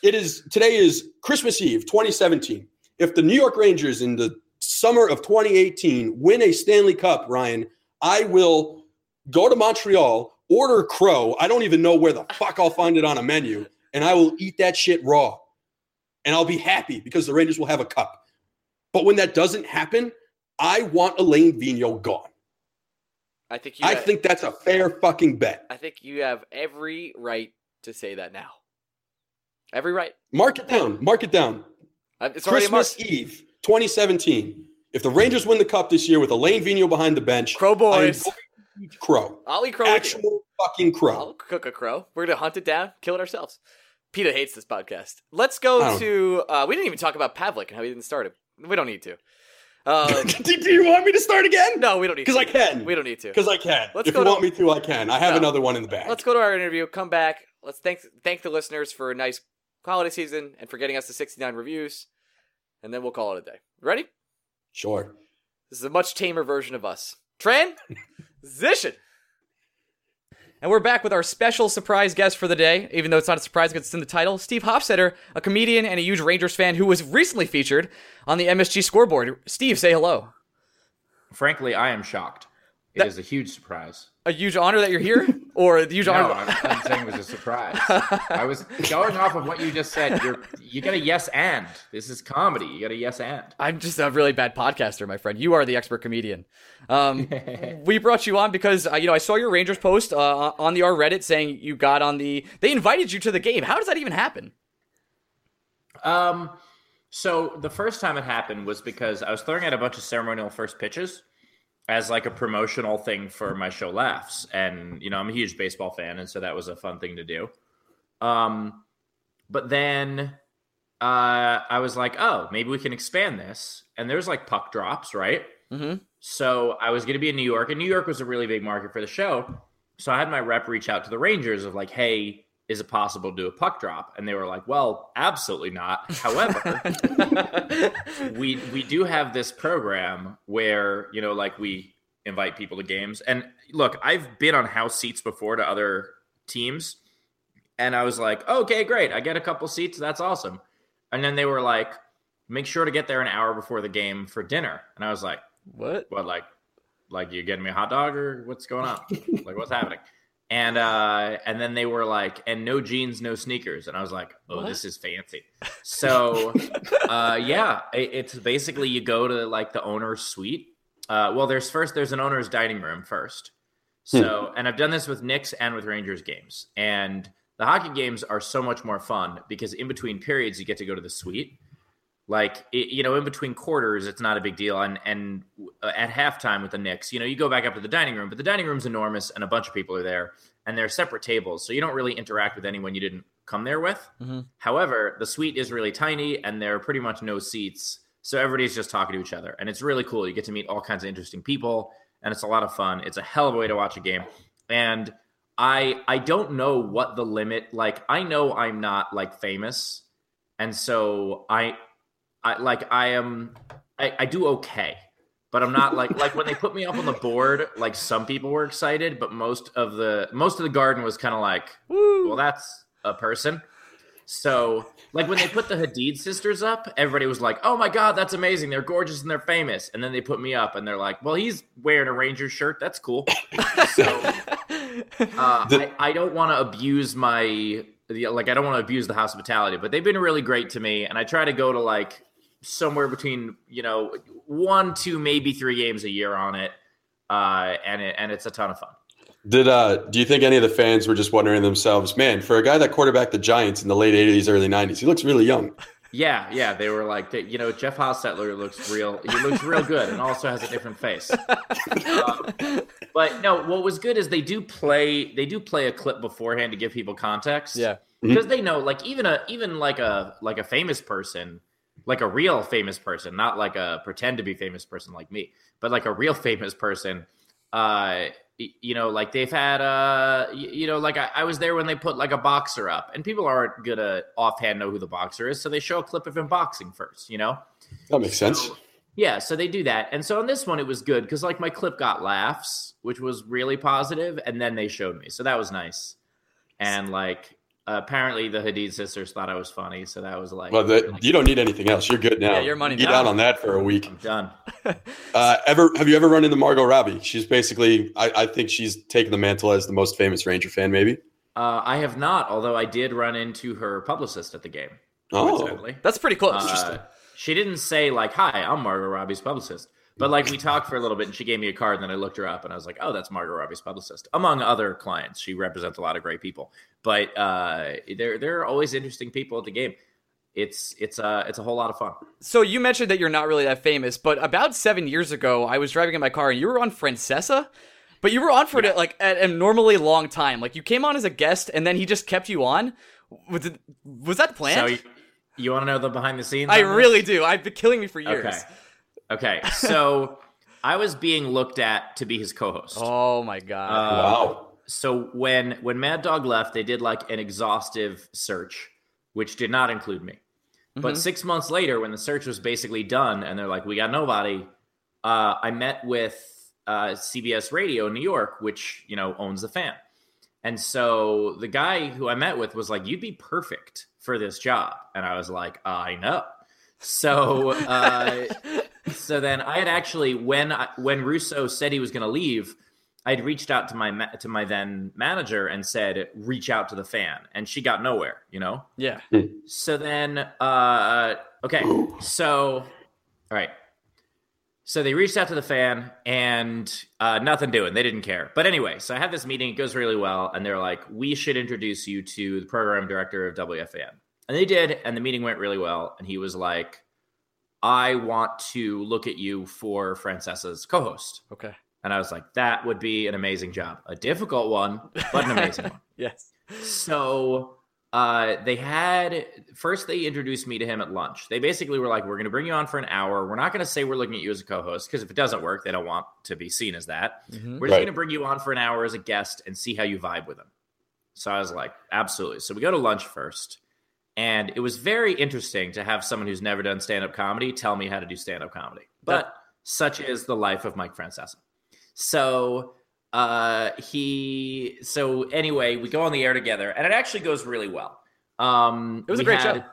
it is today is Christmas Eve 2017. If the New York Rangers in the summer of 2018 win a Stanley Cup, Ryan, I will go to Montreal, order crow. I don't even know where the fuck I'll find it on a menu, and I will eat that shit raw. And I'll be happy because the Rangers will have a cup. But when that doesn't happen, I want Alain Vigneault gone. I think you. I have, think that's a fair fucking bet. I think you have every right to say that now. Every right. Mark it down. Mark it down. Uh, It's already Christmas. Eve 2017. If the Rangers win the cup this year with Alain Vigneault behind the bench, Crow boys. going to eat crow. Eat crow. Actual fucking crow. I'll cook a crow. We're gonna hunt it down, kill it ourselves. PETA hates this podcast. Let's go don't- to. Uh, we didn't even talk about Pavelec and how he didn't start it. We don't need to. Uh, do do you want me to start again? no, we don't need. To. Because. I can. We don't need to. Because I can. Let's if go you to- want me to, I can. I have No. another one in the bag. Let's go to our interview. Come back. Let's thank thank the listeners for a nice holiday season and for getting us to 69 reviews, and then we'll call it a day. Ready? Sure. This is a much tamer version of us. Transition. And we're back with our special surprise guest for the day, even though it's not a surprise because it's in the title. Steve Hofstetter, a comedian and a huge Rangers fan who was recently featured on the MSG scoreboard. Steve, say hello. Frankly, I am shocked. It That- is a huge surprise. A huge honor that you're here, or a huge No, honor. I'm, I'm saying it was a surprise. I was going off of what you just said. You're you got a yes and. This is comedy. You got a yes and. I'm just a really bad podcaster, my friend. You are the expert comedian. Um, we brought you on because uh, you know I saw your Rangers post uh, on the R Reddit saying you got on the. They invited you to the game. How does that even happen? Um, so the first time it happened was because I was throwing out a bunch of ceremonial first pitches as like a promotional thing for my show Laughs, and you know I'm a huge baseball fan, and so that was a fun thing to do. Um, but then uh, I was like, oh, maybe we can expand this, and there's like puck drops, right? Mm-hmm. So I was going to be in New York, and New York was a really big market for the show. So I had my rep reach out to the Rangers of like, hey, is it possible to do a puck drop? And they were like, well, absolutely not. However, we we do have this program where you know, like we invite people to games. And look, I've been on house seats before to other teams, and I was like, okay, great, I get a couple seats. That's awesome. And then they were like, make sure to get there an hour before the game for dinner. And I was like What? what like like you getting me a hot dog or what's going on like what's happening And uh, and then they were like, and no jeans, no sneakers, and I was like, oh, What? this is fancy. So, uh, yeah, it, it's basically you go to like the owner's suite. Uh, well, there's first there's an owner's dining room first. So, and I've done this with Knicks and with Rangers games, and the hockey games are so much more fun because in between periods you get to go to the suite. Like it, you know, in between quarters, it's not a big deal, and and uh, at halftime with the Knicks, you know, you go back up to the dining room, but the dining room's enormous, and a bunch of people are there, and they're separate tables, so you don't really interact with anyone you didn't come there with. Mhm. However, the suite is really tiny, and there are pretty much no seats, so everybody's just talking to each other, and it's really cool. You get to meet all kinds of interesting people, and it's a lot of fun. It's a hell of a way to watch a game, and I I don't know what the limit. Like I know I'm not like famous, and so I I like I am I, I do okay, but I'm not like like when they put me up on the board. Like some people were excited, but most of the most of the garden was kind of like, well, that's a person. So like when they put the Hadid sisters up, everybody was like, "Oh my god, that's amazing! They're gorgeous and they're famous." And then they put me up, and they're like, "Well, he's wearing a Ranger shirt. That's cool." so uh, The- I, I don't want to abuse my like I don't want to abuse the hospitality, but they've been really great to me, and I try to go to like somewhere between you know one, two, maybe three games a year on it, uh, and it, and it's a ton of fun. Did uh do you think any of the fans were just wondering themselves, man, for a guy that quarterbacked the Giants in the late eighties, early nineties, he looks really young. Yeah, yeah, they were like, you know, Jeff Hostetler looks real. He looks real good, and also has a different face. Um, but no, what was good is they do play. They do play a clip beforehand to give people context. Yeah. because they know, like even a even like a like a famous person, like a real famous person, not like a pretend to be famous person like me, but like a real famous person. Uh, you know, like they've had, uh, you know, like I, I was there when they put like a boxer up, and people aren't gonna offhand know who the boxer is, so they show a clip of him boxing first, you know. That makes sense. So- yeah, so they do that. And so on this one, it was good because like my clip got laughs, which was really positive, and then they showed me. So that was nice. And like apparently the Hadid sisters thought I was funny, so that was like Well, the, really- you don't need anything else. You're good now. Yeah, your money Get now. out on that for a week. I'm done. Uh, ever have you ever run into Margot Robbie? She's basically, I, I think she's taken the mantle as the most famous Ranger fan, maybe. Uh, I have not, although I did run into her publicist at the game. Oh. That's pretty close. Uh, she didn't say like, "Hi, I'm Margot Robbie's publicist," but like we talked for a little bit, and she gave me a card, and then I looked her up, and I was like, "Oh, that's Margot Robbie's publicist." Among other clients, she represents a lot of great people, but uh, there there are always interesting people at the game. It's it's uh it's a whole lot of fun. So you mentioned that you're not really that famous, but about seven years ago, I was driving in my car and you were on Francesa, but you were on for it like at a normally long time. Like you came on as a guest and then he just kept you on. Was, it, was that planned? So you, you want to know the behind the scenes? I this? really do. I've been killing me for years. okay. Okay, so I was being looked at to be his co-host. Oh my god. Uh, wow. so when when Mad Dog left, they did like an exhaustive search, which did not include me. But Mhm. six months later, when the search was basically done, and they're like, "We got nobody," uh, I met with uh, CBS Radio in New York, which you know owns the fan, and so the guy who I met with was like, "You'd be perfect for this job," and I was like, "I know." So uh, so then I had actually when I, when Russo said he was going to leave, I'd reached out to my ma- to my then manager and said, "Reach out to the fan," and she got nowhere. You know. yeah. So then, uh, okay, so all right. So they reached out to the fan and uh, nothing doing. They didn't care. But anyway, so I had this meeting. It goes really well, and they're like, "We should introduce you to the program director of WFAN," and they did, and the meeting went really well. And he was like, "I want to look at you for Francesa's co-host," Okay. and I was like, "That would be an amazing job, a difficult one, but an amazing one." Yes. So uh, they had first they introduced me to him at lunch. They basically were like, "We're going to bring you on for an hour. We're not going to say we're looking at you as a co-host because if it doesn't work, they don't want to be seen as that. Mhm. We're just Right. going to bring you on for an hour as a guest and see how you vibe with him." So I was like, "Absolutely." So we go to lunch first, and it was very interesting to have someone who's never done stand-up comedy tell me how to do stand-up comedy. But such is the life of Mike Francesa. So uh he so anyway we go on the air together and it actually goes really well um It was a great had- show.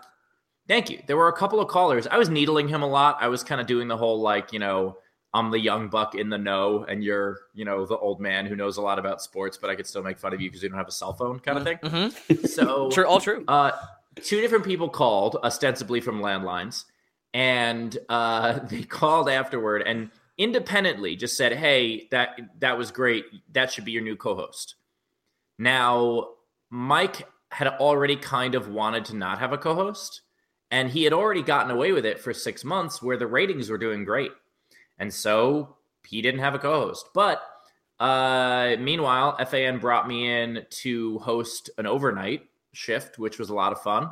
thank you there were a couple of callers i was needling him a lot i was kind of doing the whole like you know I'm the young buck in the know, and you're, you know, the old man who knows a lot about sports, but I could still make fun of you because you don't have a cell phone, kind of thing. Mm-hmm. So, True, all true. uh, two different people called, ostensibly from landlines, and uh, they called afterward and independently just said, "Hey, that that was great. That should be your new co-host." Now, Mike had already kind of wanted to not have a co-host, and he had already gotten away with it for six months, where the ratings were doing great, and so he didn't have a co-host. But uh, meanwhile, FAN brought me in to host an overnight shift, which was a lot of fun.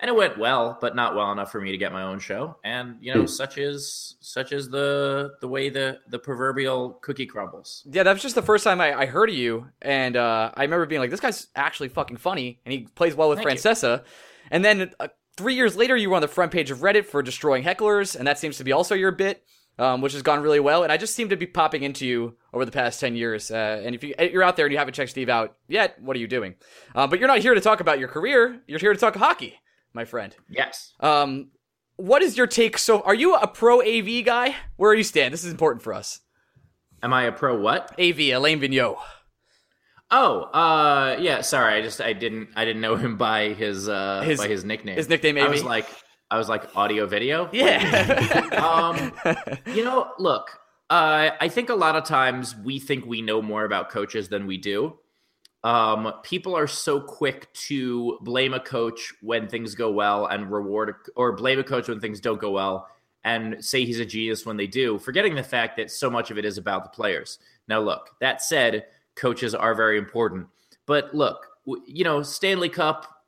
And it went well, but not well enough for me to get my own show. And you know, Hmm. such is such is the the way the the proverbial cookie crumbles. Yeah, that was just the first time I, I heard of you, and uh, I remember being like, "This guy's actually fucking funny, and he plays well with Thank you. Francesa." And then uh, three years later, you were on the front page of Reddit for destroying hecklers, and that seems to be also your bit, um, which has gone really well. And I just seem to be popping into you over the past ten years. Uh, and if you, you're out there and you haven't checked Steve out yet, what are you doing? Uh, but you're not here to talk about your career. You're here to talk hockey, my friend. Yes. Um, what is your take? So, are you a pro AV guy? Where do you stand? This is important for us. Am I a pro what? AV, Alain Vigneault. Oh, uh yeah, sorry. I just I didn't I didn't know him by his uh His- by his nickname. his nickname, I was like I was like audio video. Yeah. um, you know, look, uh, I think a lot of times we think we know more about coaches than we do. Um, people are so quick to blame a coach when things go well and reward, a, or blame a coach when things don't go well and say he's a genius when they do, forgetting the fact that so much of it is about the players. Now, look, that said, coaches are very important. But look, you know, Stanley Cup,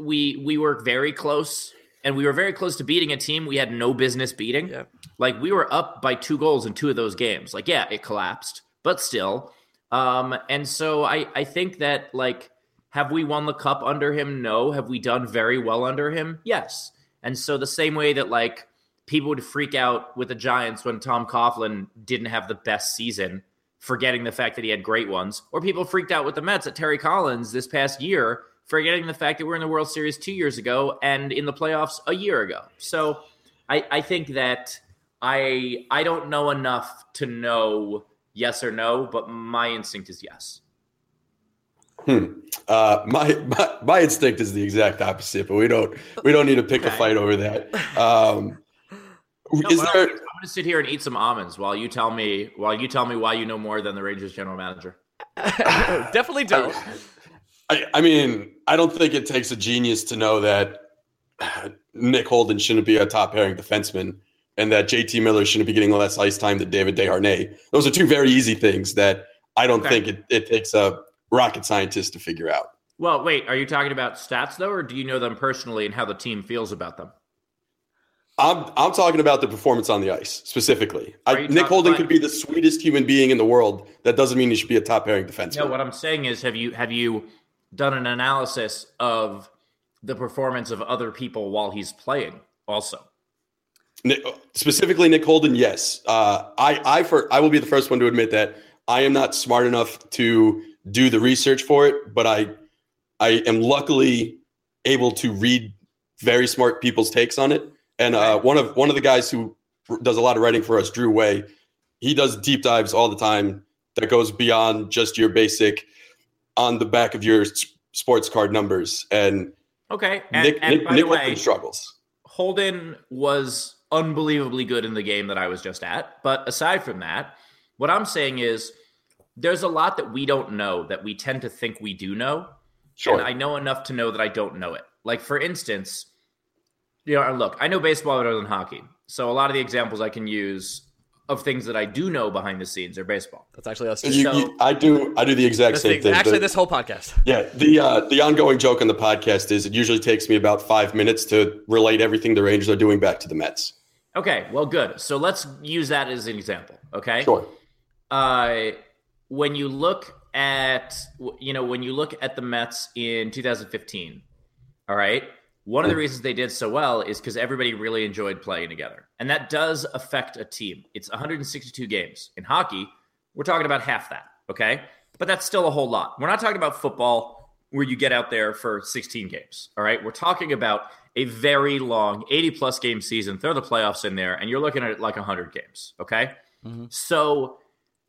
we we were very close and we were very close to beating a team we had no business beating. Yeah. Like we were up by two goals in two of those games. Like, yeah, it collapsed, but still. Um, and so I, I think that like, have we won the cup under him? No. Have we done very well under him? Yes. And so the same way that like people would freak out with the Giants when Tom Coughlin didn't have the best season, forgetting the fact that he had great ones, or people freaked out with the Mets at Terry Collins this past year, forgetting the fact that we're in the World Series two years ago and in the playoffs a year ago. So I, I think that I I don't know enough to know yes or no, but my instinct is yes. Uh, my, my my instinct is the exact opposite, but we don't we don't need to pick a fight over that. Um, No, is there? I'm going to sit here and eat some almonds while you tell me while you tell me why you know more than the Rangers general manager. Definitely don't. I, I mean, I don't think it takes a genius to know that Nick Holden shouldn't be a top pairing defenseman and that JT Miller shouldn't be getting less ice time than David Desharnais. Those are two very easy things that I don't Okay. think it, it takes a rocket scientist to figure out. Well, wait, are you talking about stats though, or do you know them personally and how the team feels about them? I'm I'm talking about the performance on the ice specifically. I, Nick Holden about- could be the sweetest human being in the world. That doesn't mean he should be a top pairing defenseman. No, what I'm saying is, have you have you done an analysis of the performance of other people while he's playing? Also, specifically Nick Holden, yes. Uh, I I for I will be the first one to admit that I am not smart enough to do the research for it, but I I am luckily able to read very smart people's takes on it. And uh, one of one of the guys who does a lot of writing for us, Drew Way, he does deep dives all the time that goes beyond just your basic on the back of your sports card numbers. And, okay. And, Nick and Nick, by Nick the way, struggles. Holden was unbelievably good in the game that I was just at. But aside from that, what I'm saying is there's a lot that we don't know that we tend to think we do know. Sure. And I know enough to know that I don't know it. Like, for instance, you know, look, I know baseball better than hockey. So a lot of the examples I can use of things that I do know behind the scenes are baseball. That's actually us. You, so, you, I do. I do the exact This same thing- thing. actually, The- this whole podcast. yeah, the uh, the ongoing joke on the podcast is it usually takes me about five minutes to relate everything the Rangers are doing back to the Mets. Okay, well, good. So let's use that as an example. Okay. Sure. uh, when you look at you know when you look at the Mets in 2015, all right. One of the reasons they did so well is because everybody really enjoyed playing together, and that does affect a team. It's 162 games in hockey. We're talking about half that, okay? But that's still a whole lot. We're not talking about football. where you get out there for 16 games. All right. We're talking about a very long 80 plus game season. Throw the playoffs in there, and you're looking at like 100 games. Okay. Mm-hmm. So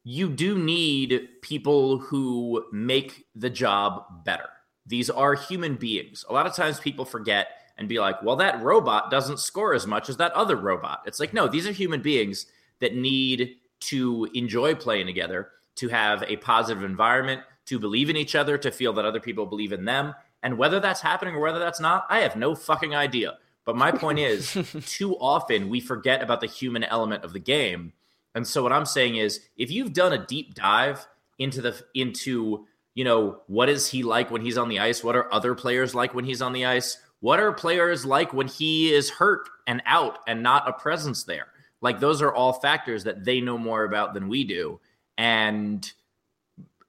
you do need people who make the job better. These are human beings. A lot of times people forget and be like, well, that robot doesn't score as much as that other robot. It's like, no, these are human beings that need to enjoy playing together, to have a positive environment, to believe in each other, to feel that other people believe in them. And whether that's happening or whether that's not, I have no fucking idea. But my point is, too often we forget about the human element of the game. And so what I'm saying is, if you've done a deep dive into the into you know what is he like when he's on the ice, what are other players like when he's on the ice, what are players like when he is hurt and out and not a presence there? Like those are all factors that they know more about than we do. And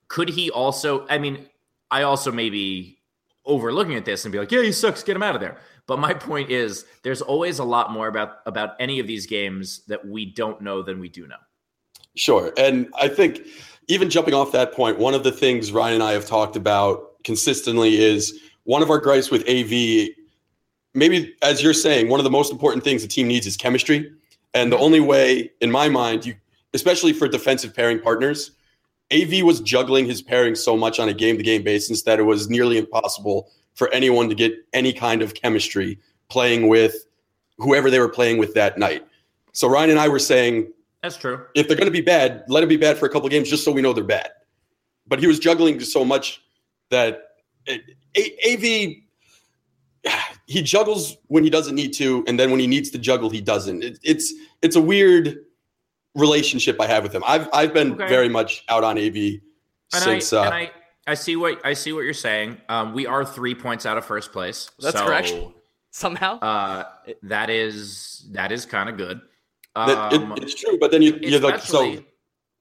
could he also? I mean, I also maybe overlooking at this and be like, yeah, he sucks, get him out of there. But my point is, there's always a lot more about about any of these games that we don't know than we do know. Sure, and I think even jumping off that point, one of the things Ryan and I have talked about consistently is one of our gripes with AV. Maybe as you're saying, one of the most important things the team needs is chemistry. And the only way, in my mind, you especially for defensive pairing partners, AV was juggling his pairing so much on a game to game basis that it was nearly impossible for anyone to get any kind of chemistry playing with whoever they were playing with that night. So Ryan and I were saying that's true. If they're going to be bad, let them be bad for a couple games just so we know they're bad. But he was juggling so much that it, a- AV he juggles when he doesn't need to, and then when he needs to juggle, he doesn't. It, it's it's a weird relationship I have with him. I've I've been okay. very much out on AV and since. I, uh, and I, I see what I see what you're saying. Um, we are three points out of first place. That's so, correct. Somehow, uh, that is that is kind of good. Um, it, it's true, but then you you're like so.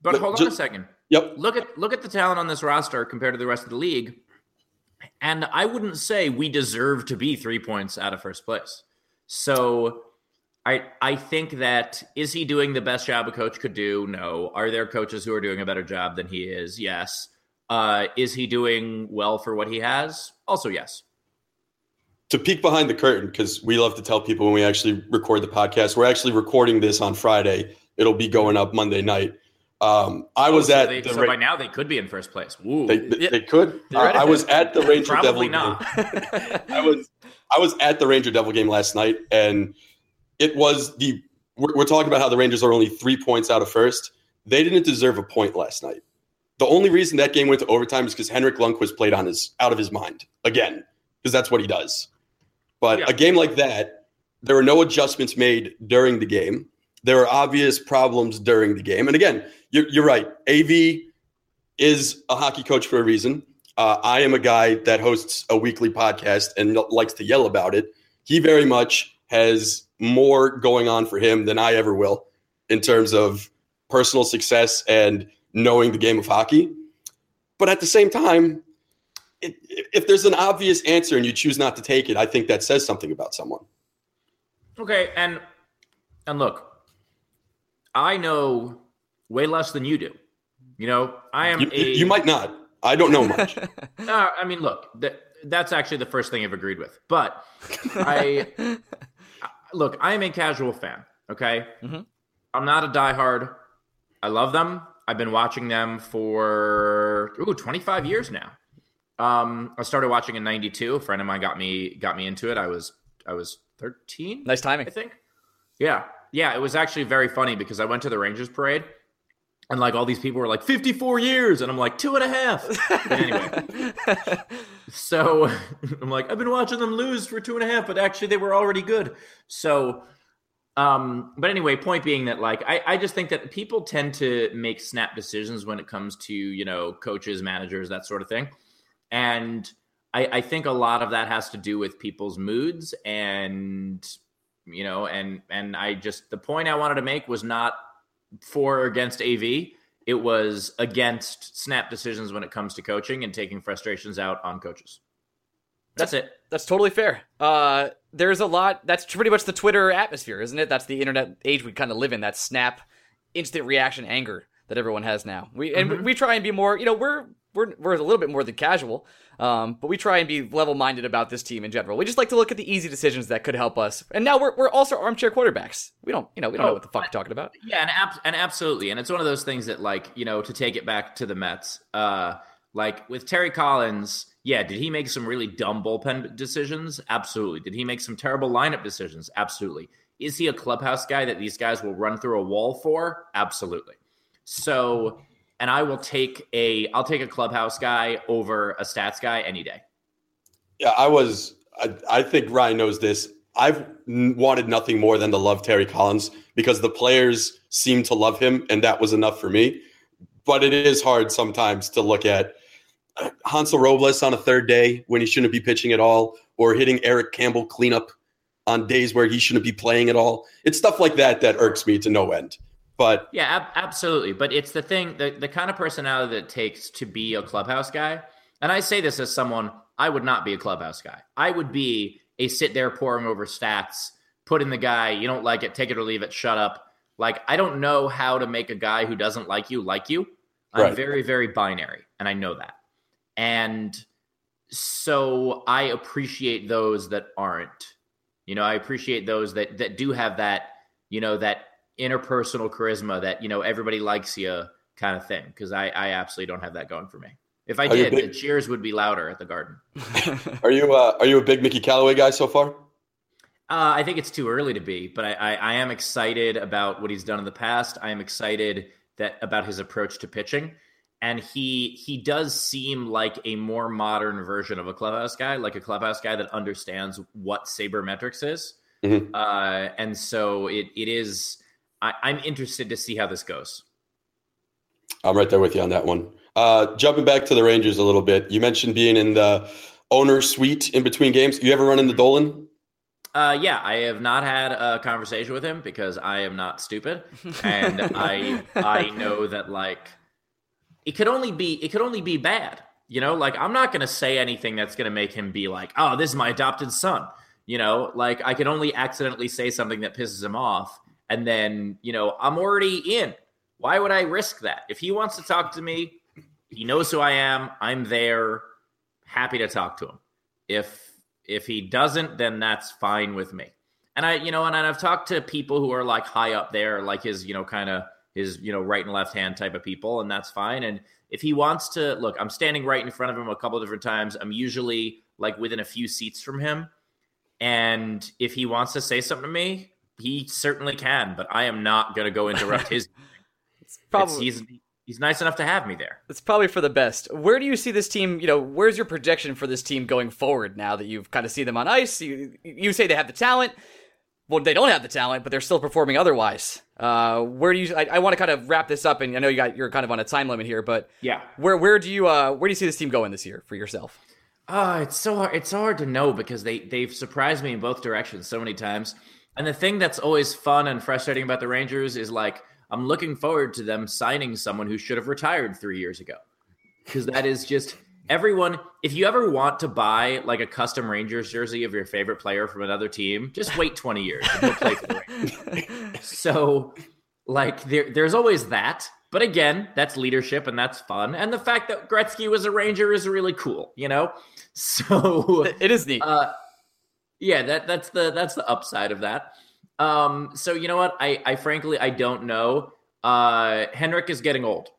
But hold just, on a second. Yep. Look at look at the talent on this roster compared to the rest of the league, and I wouldn't say we deserve to be three points out of first place. So I I think that is he doing the best job a coach could do? No. Are there coaches who are doing a better job than he is? Yes. Uh, is he doing well for what he has? Also, yes. To peek behind the curtain, because we love to tell people when we actually record the podcast, we're actually recording this on Friday. It'll be going up Monday night. Um, I oh, was so at they, the so Ra- by now they could be in first place. They, they, they could. Uh, I was at the Ranger Probably Devil not. game. I was I was at the Ranger Devil game last night, and it was the we're, we're talking about how the Rangers are only three points out of first. They didn't deserve a point last night. The only reason that game went to overtime is because Henrik Lundqvist played on his out of his mind again, because that's what he does. But yeah. a game like that, there were no adjustments made during the game. There were obvious problems during the game. And again, you're, you're right. AV is a hockey coach for a reason. Uh, I am a guy that hosts a weekly podcast and likes to yell about it. He very much has more going on for him than I ever will in terms of personal success and knowing the game of hockey. But at the same time, it, if there's an obvious answer and you choose not to take it, I think that says something about someone. Okay, and and look, I know way less than you do. You know, I am. You, a, you might not. I don't know much. uh, I mean, look, that, that's actually the first thing I've agreed with. But I look, I am a casual fan. Okay, mm-hmm. I'm not a diehard. I love them. I've been watching them for ooh 25 years now. Um, I started watching in '92. A friend of mine got me got me into it. I was I was 13. Nice timing, I think. Yeah, yeah. It was actually very funny because I went to the Rangers parade and like all these people were like 54 years and i'm like two and a half anyway so i'm like i've been watching them lose for two and a half but actually they were already good so um but anyway point being that like i i just think that people tend to make snap decisions when it comes to you know coaches managers that sort of thing and i i think a lot of that has to do with people's moods and you know and and i just the point i wanted to make was not for or against AV. It was against snap decisions when it comes to coaching and taking frustrations out on coaches. That's, it. That's totally fair. Uh, there's a lot. That's pretty much the Twitter atmosphere, isn't it? That's the internet age we kind of live in. That snap, instant reaction anger that everyone has now. We and mm-hmm. we try and be more. You know, we're we're we're a little bit more than casual. Um, but we try and be level minded about this team in general. We just like to look at the easy decisions that could help us. And now we're we're also armchair quarterbacks. We don't you know we don't Oh, know what the fuck we're talking about. Yeah, and ab- and absolutely, and it's one of those things that like you know to take it back to the Mets, uh, like with Terry Collins. Yeah, did he make some really dumb bullpen decisions? Absolutely. Did he make some terrible lineup decisions? Absolutely. Is he a clubhouse guy that these guys will run through a wall for? Absolutely. So, and I will take a I'll take a clubhouse guy over a stats guy any day. Yeah, I was. I, I think Ryan knows this. I've wanted nothing more than to love Terry Collins because the players seem to love him, and that was enough for me. But it is hard sometimes to look at uh, Hansel Robles on a third day when he shouldn't be pitching at all, or hitting Eric Campbell cleanup on days where he shouldn't be playing at all. It's stuff like that that irks me to no end. But Yeah, ab- absolutely. But it's the thing, the, the kind of personality that it takes to be a clubhouse guy. And I say this as someone, I would not be a clubhouse guy. I would be a sit there pouring over stats, put in the guy, you don't like it, take it or leave it, shut up. Like, I don't know how to make a guy who doesn't like you like you. I'm Right. very, very binary, and I know that. And so I appreciate those that aren't. You know, I appreciate those that that do have that, you know, that interpersonal charisma that, you know, everybody likes you kind of thing. Cause I, I absolutely don't have that going for me. If I Are did, big- the cheers would be louder at the garden. are you uh, are you a big Mickey Callaway guy so far? Uh, I think it's too early to be, but I, I, I am excited about what he's done in the past. I am excited that about his approach to pitching, and he he does seem like a more modern version of a clubhouse guy, like a clubhouse guy that understands what sabermetrics is. Mhm. Uh, and so it it is. I, I'm interested to see how this goes. I'm right there with you on that one. Uh, jumping back to the Rangers a little bit, you mentioned being in the owner suite in between games. You ever run into Dolan? Uh, yeah, I have not had a conversation with him because I am not stupid, and I I know that like it could only be it could only be bad. You know, like I'm not going to say anything that's going to make him be like, "Oh, this is my adopted son." You know, like I can only accidentally say something that pisses him off, and then you know I'm already in. Why would I risk that? If he wants to talk to me, he knows who I am. I'm there, happy to talk to him. If if he doesn't, then that's fine with me. And I, you know, and I've talked to people who are like high up there, like his, you know, kind of his, you know, right and left hand type of people, and that's fine. And if he wants to look, I'm standing right in front of him a couple different times. I'm usually like within a few seats from him. And if he wants to say something to me, he certainly can, but I am not going to go interrupt his. It's It's- probably he's he's nice enough to have me there. it's probably for the best. Where do you see this team? You know, where's your projection for this team going forward? Now that you've kind of seen them on ice, you you say they have the talent. Well, they don't have the talent, but they're still performing otherwise. Uh, where do you? I, I want to kind of wrap this up, and I know you got you're kind of on a time limit here, but Yeah. where where do you uh where do you see this team going this year for yourself? Oh, it's so hard. It's so hard to know because they they've surprised me in both directions so many times. And the thing that's always fun and frustrating about the Rangers is like I'm looking forward to them signing someone who should have retired three years ago, because that is just everyone. If you ever want to buy like a custom Rangers jersey of your favorite player from another team, just wait 20 years and play for the So, like, there, there's always that. But again, that's leadership and that's fun. And the fact that Gretzky was a Ranger is really cool, you know? So, It is neat. uh, yeah, that that's the that's the upside of that. Um, so you know what? I I frankly I don't know. Uh, Henrik is getting old,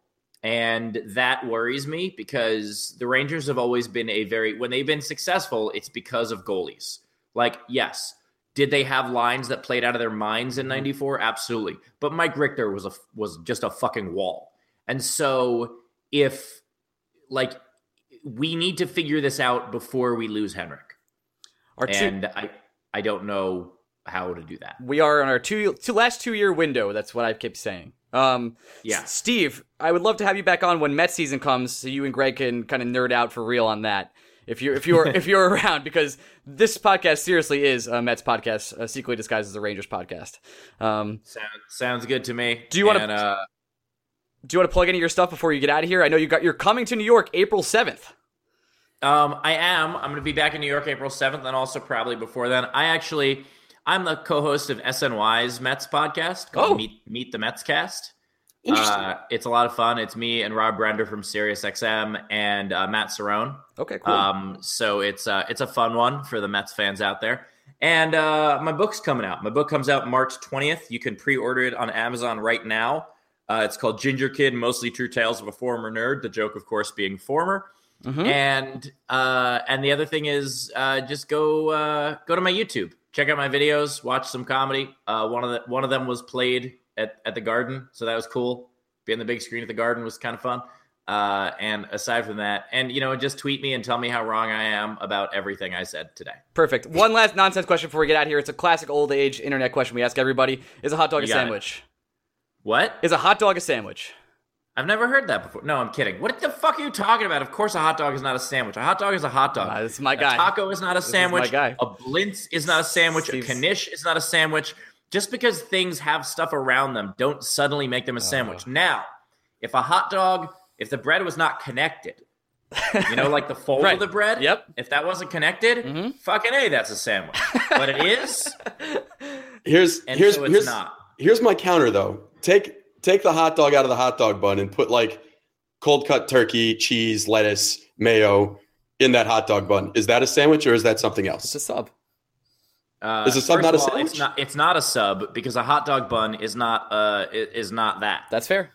and that worries me because the Rangers have always been a very when they've been successful, it's because of goalies. Like, yes, did they have lines that played out of their minds in '94? Absolutely, but Mike Richter was a was just a fucking wall, and so if like we need to figure this out before we lose Henrik Our two, and I I don't know how to do that. we are on our two, two last two year window. That's what I've kept saying. Um, Yeah. S- Steve, I would love to have you back on when Met season comes, so you and Greg can kind of nerd out for real on that. If you're if you're if you're around, because this podcast seriously is a Mets podcast, uh, secretly disguised as a Rangers podcast. Um, Sound, sounds good to me. Do you wanna- uh, do you want to plug any of your stuff before you get out of here? I know you got you're coming to New York April seventh. Um, I am. I'm going to be back in New York April 7th, and also probably before then. I actually, I'm the co-host of SNY's Mets podcast called Oh. Meet Meet the Mets Cast. Interesting. Uh, it's a lot of fun. It's me and Rob Brender from SiriusXM and uh, Matt Cerrone. Okay, cool. Um, so it's uh, it's a fun one for the Mets fans out there. And uh, my book's coming out. My book comes out March 20th. You can pre-order it on Amazon right now. Uh, it's called Ginger Kid: Mostly True Tales of a Former Nerd. The joke, of course, being former. Mhm. And uh, and the other thing is uh, just go uh, go to my YouTube, check out my videos, watch some comedy. Uh, one of the one of them was played at, at the Garden, so that was cool. Being the big screen at the Garden was kind of fun. Uh, and aside from that, and you know, just tweet me and tell me how wrong I am about everything I said today. Perfect. One last nonsense question before we get out of here. It's a classic old age internet question we ask everybody: Is a hot dog You a got it. sandwich? What? Is a hot dog a sandwich? I've never heard that before. No, I'm kidding. What the fuck are you talking about? Of course, a hot dog is not a sandwich. A hot dog is a hot dog. Ah, this is my guy. A taco is not a is my guy. A blintz is not a sandwich. Steve's- A knish is not a sandwich. Just because things have stuff around them, don't suddenly make them a sandwich. Oh. Now, if a hot dog, if the bread was not connected, you know, like the fold Right. of the bread. Yep. If that wasn't connected, Mhm. fucking a, that's a sandwich. but it is, Here's and here's so it's here's not. here's my counter though. Take take the hot dog out of the hot dog bun and put like cold cut turkey, cheese, lettuce, mayo in that hot dog bun. Is that a sandwich or is that something else? It's a sub. Uh, Is a sub not a all, sandwich? It's not. It's not a sub because a hot dog bun is not. Uh, is not that. That's fair.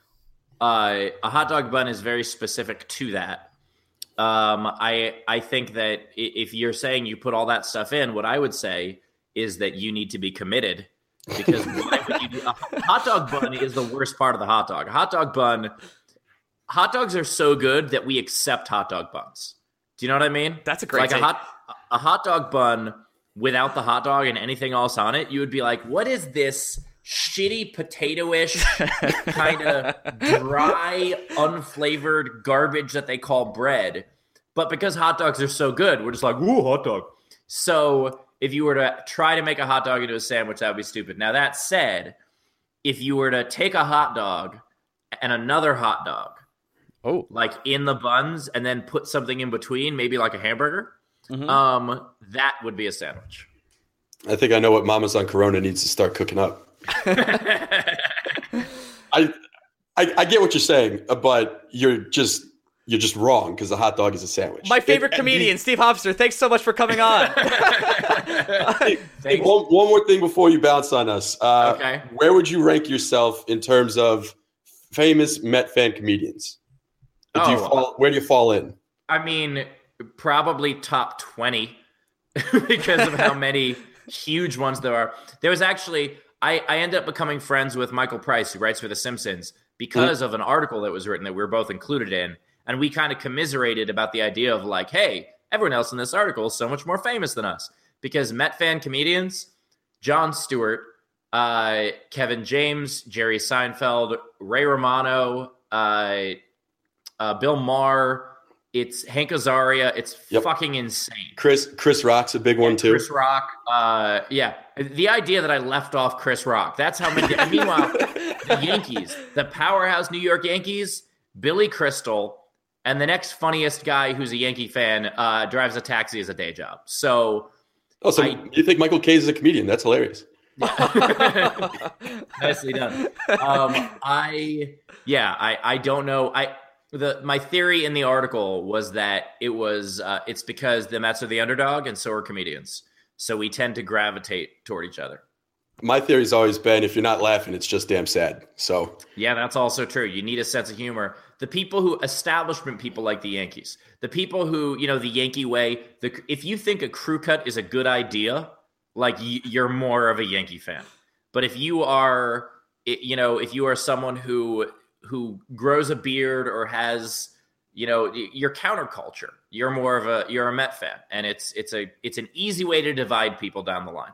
Uh, a hot dog bun is very specific to that. Um, I I think that if you're saying you put all that stuff in, what I would say is that you need to be committed because why would you do, a hot dog bun is the worst part of the hot dog. A hot dog bun, hot dogs are so good that we accept hot dog buns. Do you know what I mean? That's a great like take. a hot a hot dog bun without the hot dog and anything else on it. You would be like, what is this? Shitty potato-ish kind of dry, unflavored garbage that they call bread. But because hot dogs are so good, we're just like, ooh, hot dog. So if you were to try to make a hot dog into a sandwich, that would be stupid. Now, that said, if you were to take a hot dog and another hot dog, Oh, like in the buns, and then put something in between, maybe like a hamburger, Mhm. um, that would be a sandwich. I think I know what Mama's on Corona needs to start cooking up. I, I I get what you're saying, uh, but you're just you're just wrong because the hot dog is a sandwich. my favorite It- comedian, Steve Hofstetter. Thanks so much for coming on. Hey, Thanks. one, one more thing before you bounce on us. Uh, Okay. Where would you rank yourself in terms of famous Met fan comedians? Do you Oh. fall, where do you fall in? I mean, probably top 20 because of how many huge ones there are. There was actually, I, I ended up becoming friends with Michael Price, who writes for The Simpsons, because of an article that was written that we were both included in. And we kind of commiserated about the idea of like, hey, everyone else in this article is so much more famous than us. Because Met fan comedians, Jon Stewart, uh, Kevin James, Jerry Seinfeld, Ray Romano, uh, uh, Bill Maher, it's Hank Azaria. It's Yep. fucking insane. Chris Chris Rock's a big one too. Chris Rock. Uh, yeah. The idea that I left off Chris Rock. That's how many. meanwhile, the Yankees, the powerhouse New York Yankees, Billy Crystal, and the next funniest guy who's a Yankee fan uh, drives a taxi as a day job. So Oh, so I- you think Michael Kay's is a comedian? That's hilarious. nicely done. Um, I yeah, I I don't know. I the my theory in the article was that it was uh, it's because the Mets are the underdog and so are comedians. So we tend to gravitate toward each other. My theory's always been if you're not laughing, it's just damn sad. So Yeah, that's also true. You need a sense of humor. The people who establishment people like the Yankees, the people who you know the Yankee way. The if you think a crew cut is a good idea, like you're more of a Yankee fan. But if you are, you know, if you are someone who who grows a beard or has, you know, your counterculture, you're more of a you're a Met fan, and it's it's a it's an easy way to divide people down the line.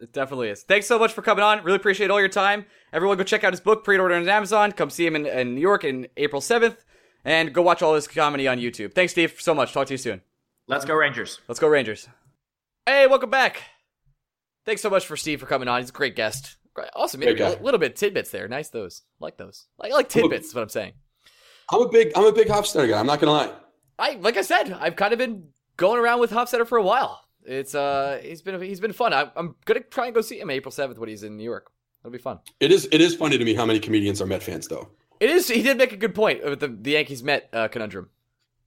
It definitely is. Thanks so much for coming on. Really appreciate all your time. Everyone go check out his book, pre-order on Amazon. Come see him in, in New York in April 7th. And go watch all his comedy on YouTube. Thanks, Steve, so much. Talk to you soon. Let's go Rangers. Let's go Rangers. Hey, welcome back. Thanks so much for Steve for coming on. He's a great guest. Great- Awesome. Great A guy. little bit tidbits there. Nice those. Like those. I like tidbits is what I'm saying. I'm a big I'm a big Hofstetter guy. I'm not gonna lie. I like I said, I've kind of been going around with Hofstetter for a while. It's uh he's been he's been fun. I, I'm gonna try and go see him April 7th when he's in New York. It'll be fun. It is it is funny to me how many comedians are Met fans though. It is. He did make a good point with the, the Yankees Met uh, conundrum.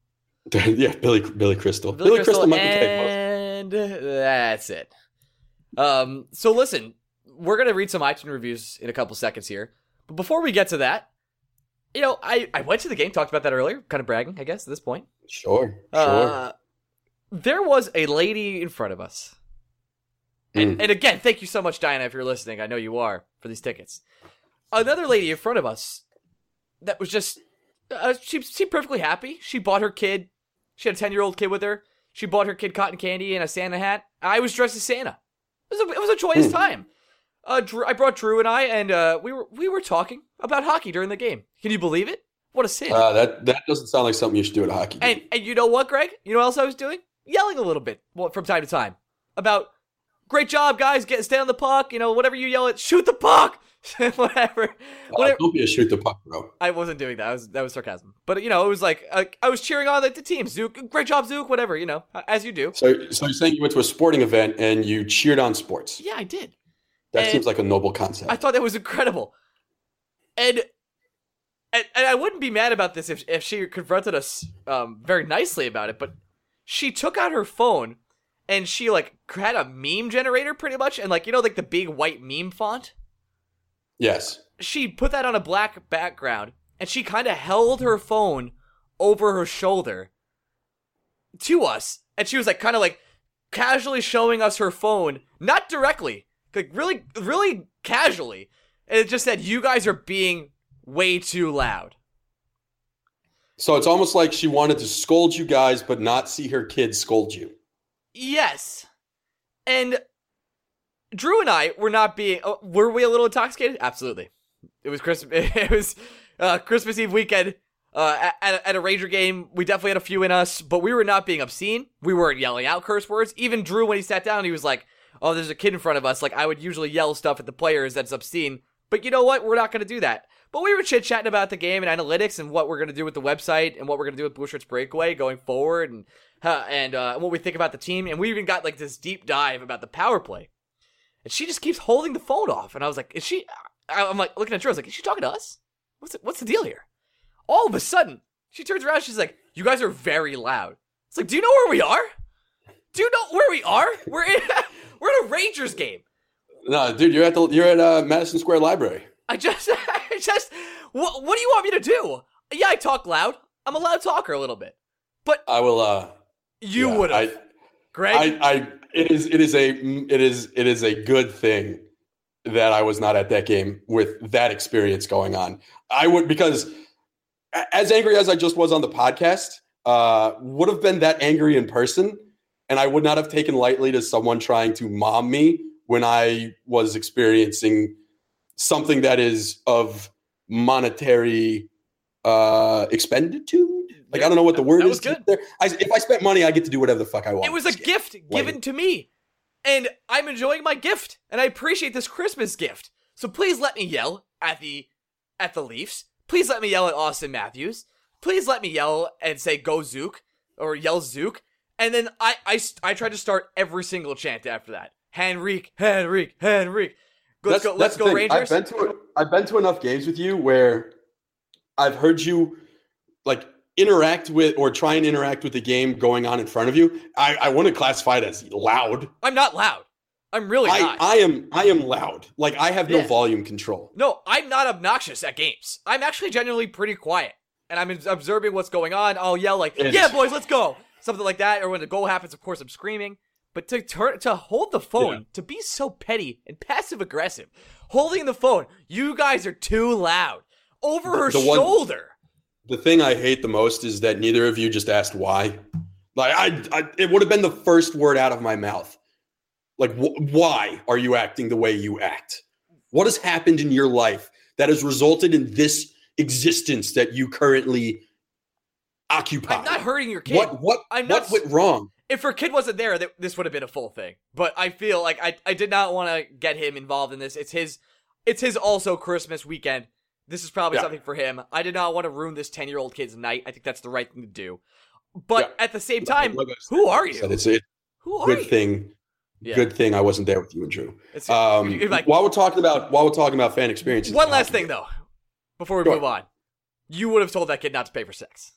yeah, Billy Billy Crystal. Billy, Crystal, Michael Kay and that's it. Um. So listen, we're gonna read some iTunes reviews in a couple seconds here, but before we get to that, you know, I I went to the game, talked about that earlier, kind of bragging, I guess, at this point. Sure, sure. Uh, there was a lady in front of us. And, Mm. and again, thank you so much, Diana, if you're listening. I know you are for these tickets. Another lady in front of us that was just, uh, she seemed perfectly happy. She bought her kid, she had a 10 year old kid with her. She bought her kid cotton candy and a Santa hat. I was dressed as Santa. It was a, it was a joyous Hmm. time. Uh, Drew, I brought Drew and I, and uh, we were we were talking about hockey during the game. Can you believe it? What a sin! Uh, that that doesn't sound like something you should do at a hockey game. And and you know what, Greg? You know what else I was doing? Yelling a little bit well, from time to time about great job, guys. Get stay on the puck. You know, whatever you yell at, shoot the puck. whatever. Whatever. don't be a shoot the puck, bro. I wasn't doing that. I was that was sarcasm. But you know, it was like uh, I was cheering on like the team. Zook, great job, Zook. Whatever. You know, as you do. So, so you're saying you went to a sporting event and you cheered on sports? Yeah, I did. That And- seems like a noble concept. I thought that was incredible. And and, and I wouldn't be mad about this if if she confronted us um, very nicely about it, but she took out her phone and she like had a meme generator pretty much and like you know like the big white meme font. yes. She put that on a black background and she kind of held her phone over her shoulder to us and she was like kind of like casually showing us her phone, not directly, like really really casually. And it just said you guys are being way too loud. So it's almost like she wanted to scold you guys, but not see her kids scold you. Yes. And Drew and I were not being. Oh, were we a little intoxicated? Absolutely. It was Christmas. It was uh, Christmas Eve weekend. Uh, at, at a Ranger game, we definitely had a few in us, but we were not being obscene. We weren't yelling out curse words. Even Drew, when he sat down, he was like, "Oh, there's a kid in front of us." Like I would usually yell stuff at the players that's obscene, but you know what? We're not going to do that. But we were chit chatting about the game and analytics and what we're going to do with the website and what we're going to do with Blue Shirts Breakaway going forward and uh, and uh, what we think about the team. And we even got like this deep dive about the power play. And she just keeps holding the phone off. And I was like, is she? I'm like looking at Drew. I was like, is she talking to us? What's it, what's the deal here? All of a sudden, she turns around. She's like, you guys are very loud. It's like, do you know where we are? Do you know where we are? We're in we're in a Rangers game. No, dude, you're at the you're at uh, Madison Square Library. I just, I just, what, what do you want me to do? Yeah, I talk loud. I'm a loud talker a little bit, but I will. uh you yeah, would I, have, Greg. I, I, it is, it is a, it is, it is a good thing that I was not at that game with that experience going on. I would because as angry as I just was on the podcast, uh, would have been that angry in person, and I would not have taken lightly to someone trying to mom me when I was experiencing something that is of monetary uh expenditude. Like I don't know what the word is good. there. I, if I spent money, I get to do whatever the fuck I want. it was a Just gift given to me, and I'm enjoying my gift, and I appreciate this Christmas gift. So please let me yell at the at the Leafs. Please let me yell at Auston Matthews. Please let me yell and say "Go Zook" or yell Zook, and then I I I tried to start every single chant after that. Henrique, Henrique, Henrique. Let's go, let's go. Rangers. I've been to I've been to enough games with you where I've heard you like interact with or try and interact with the game going on in front of you. I, I want to classify it as loud. I'm not loud. I'm really I, not. I am I am loud. Like I have no Yeah. volume control. No, I'm not obnoxious at games. I'm actually genuinely pretty quiet. And I'm observing what's going on. I'll yell like, "Yeah, boys, let's go." Something like that or when the goal happens, of course I'm screaming. But to turn to hold the phone, Yeah. to be so petty and passive aggressive, holding the phone, you guys are too loud. Over The- her the one- shoulder. The thing I hate the most is that neither of you just asked why. Like I, I it would have been the first word out of my mouth. Like wh- why are you acting the way you act? What has happened in your life that has resulted in this existence that you currently occupy? I'm not hurting your kid. What what I'm what not- went wrong? If her kid wasn't there, th- this would have been a full thing. But I feel like I, I did not want to get him involved in this. It's his, it's his also Christmas weekend. This is probably Yeah. something for him. I did not want to ruin this ten year old kid's night. I think that's the right thing to do. But at the same time, Like said- who are you? It's a Who are good you? thing. Yeah. Good thing I wasn't there with you and Drew. Um, like, while we're talking about while we're talking about fan experiences, one last thing though, before we Sure. move on. you would have told that kid not to pay for sex.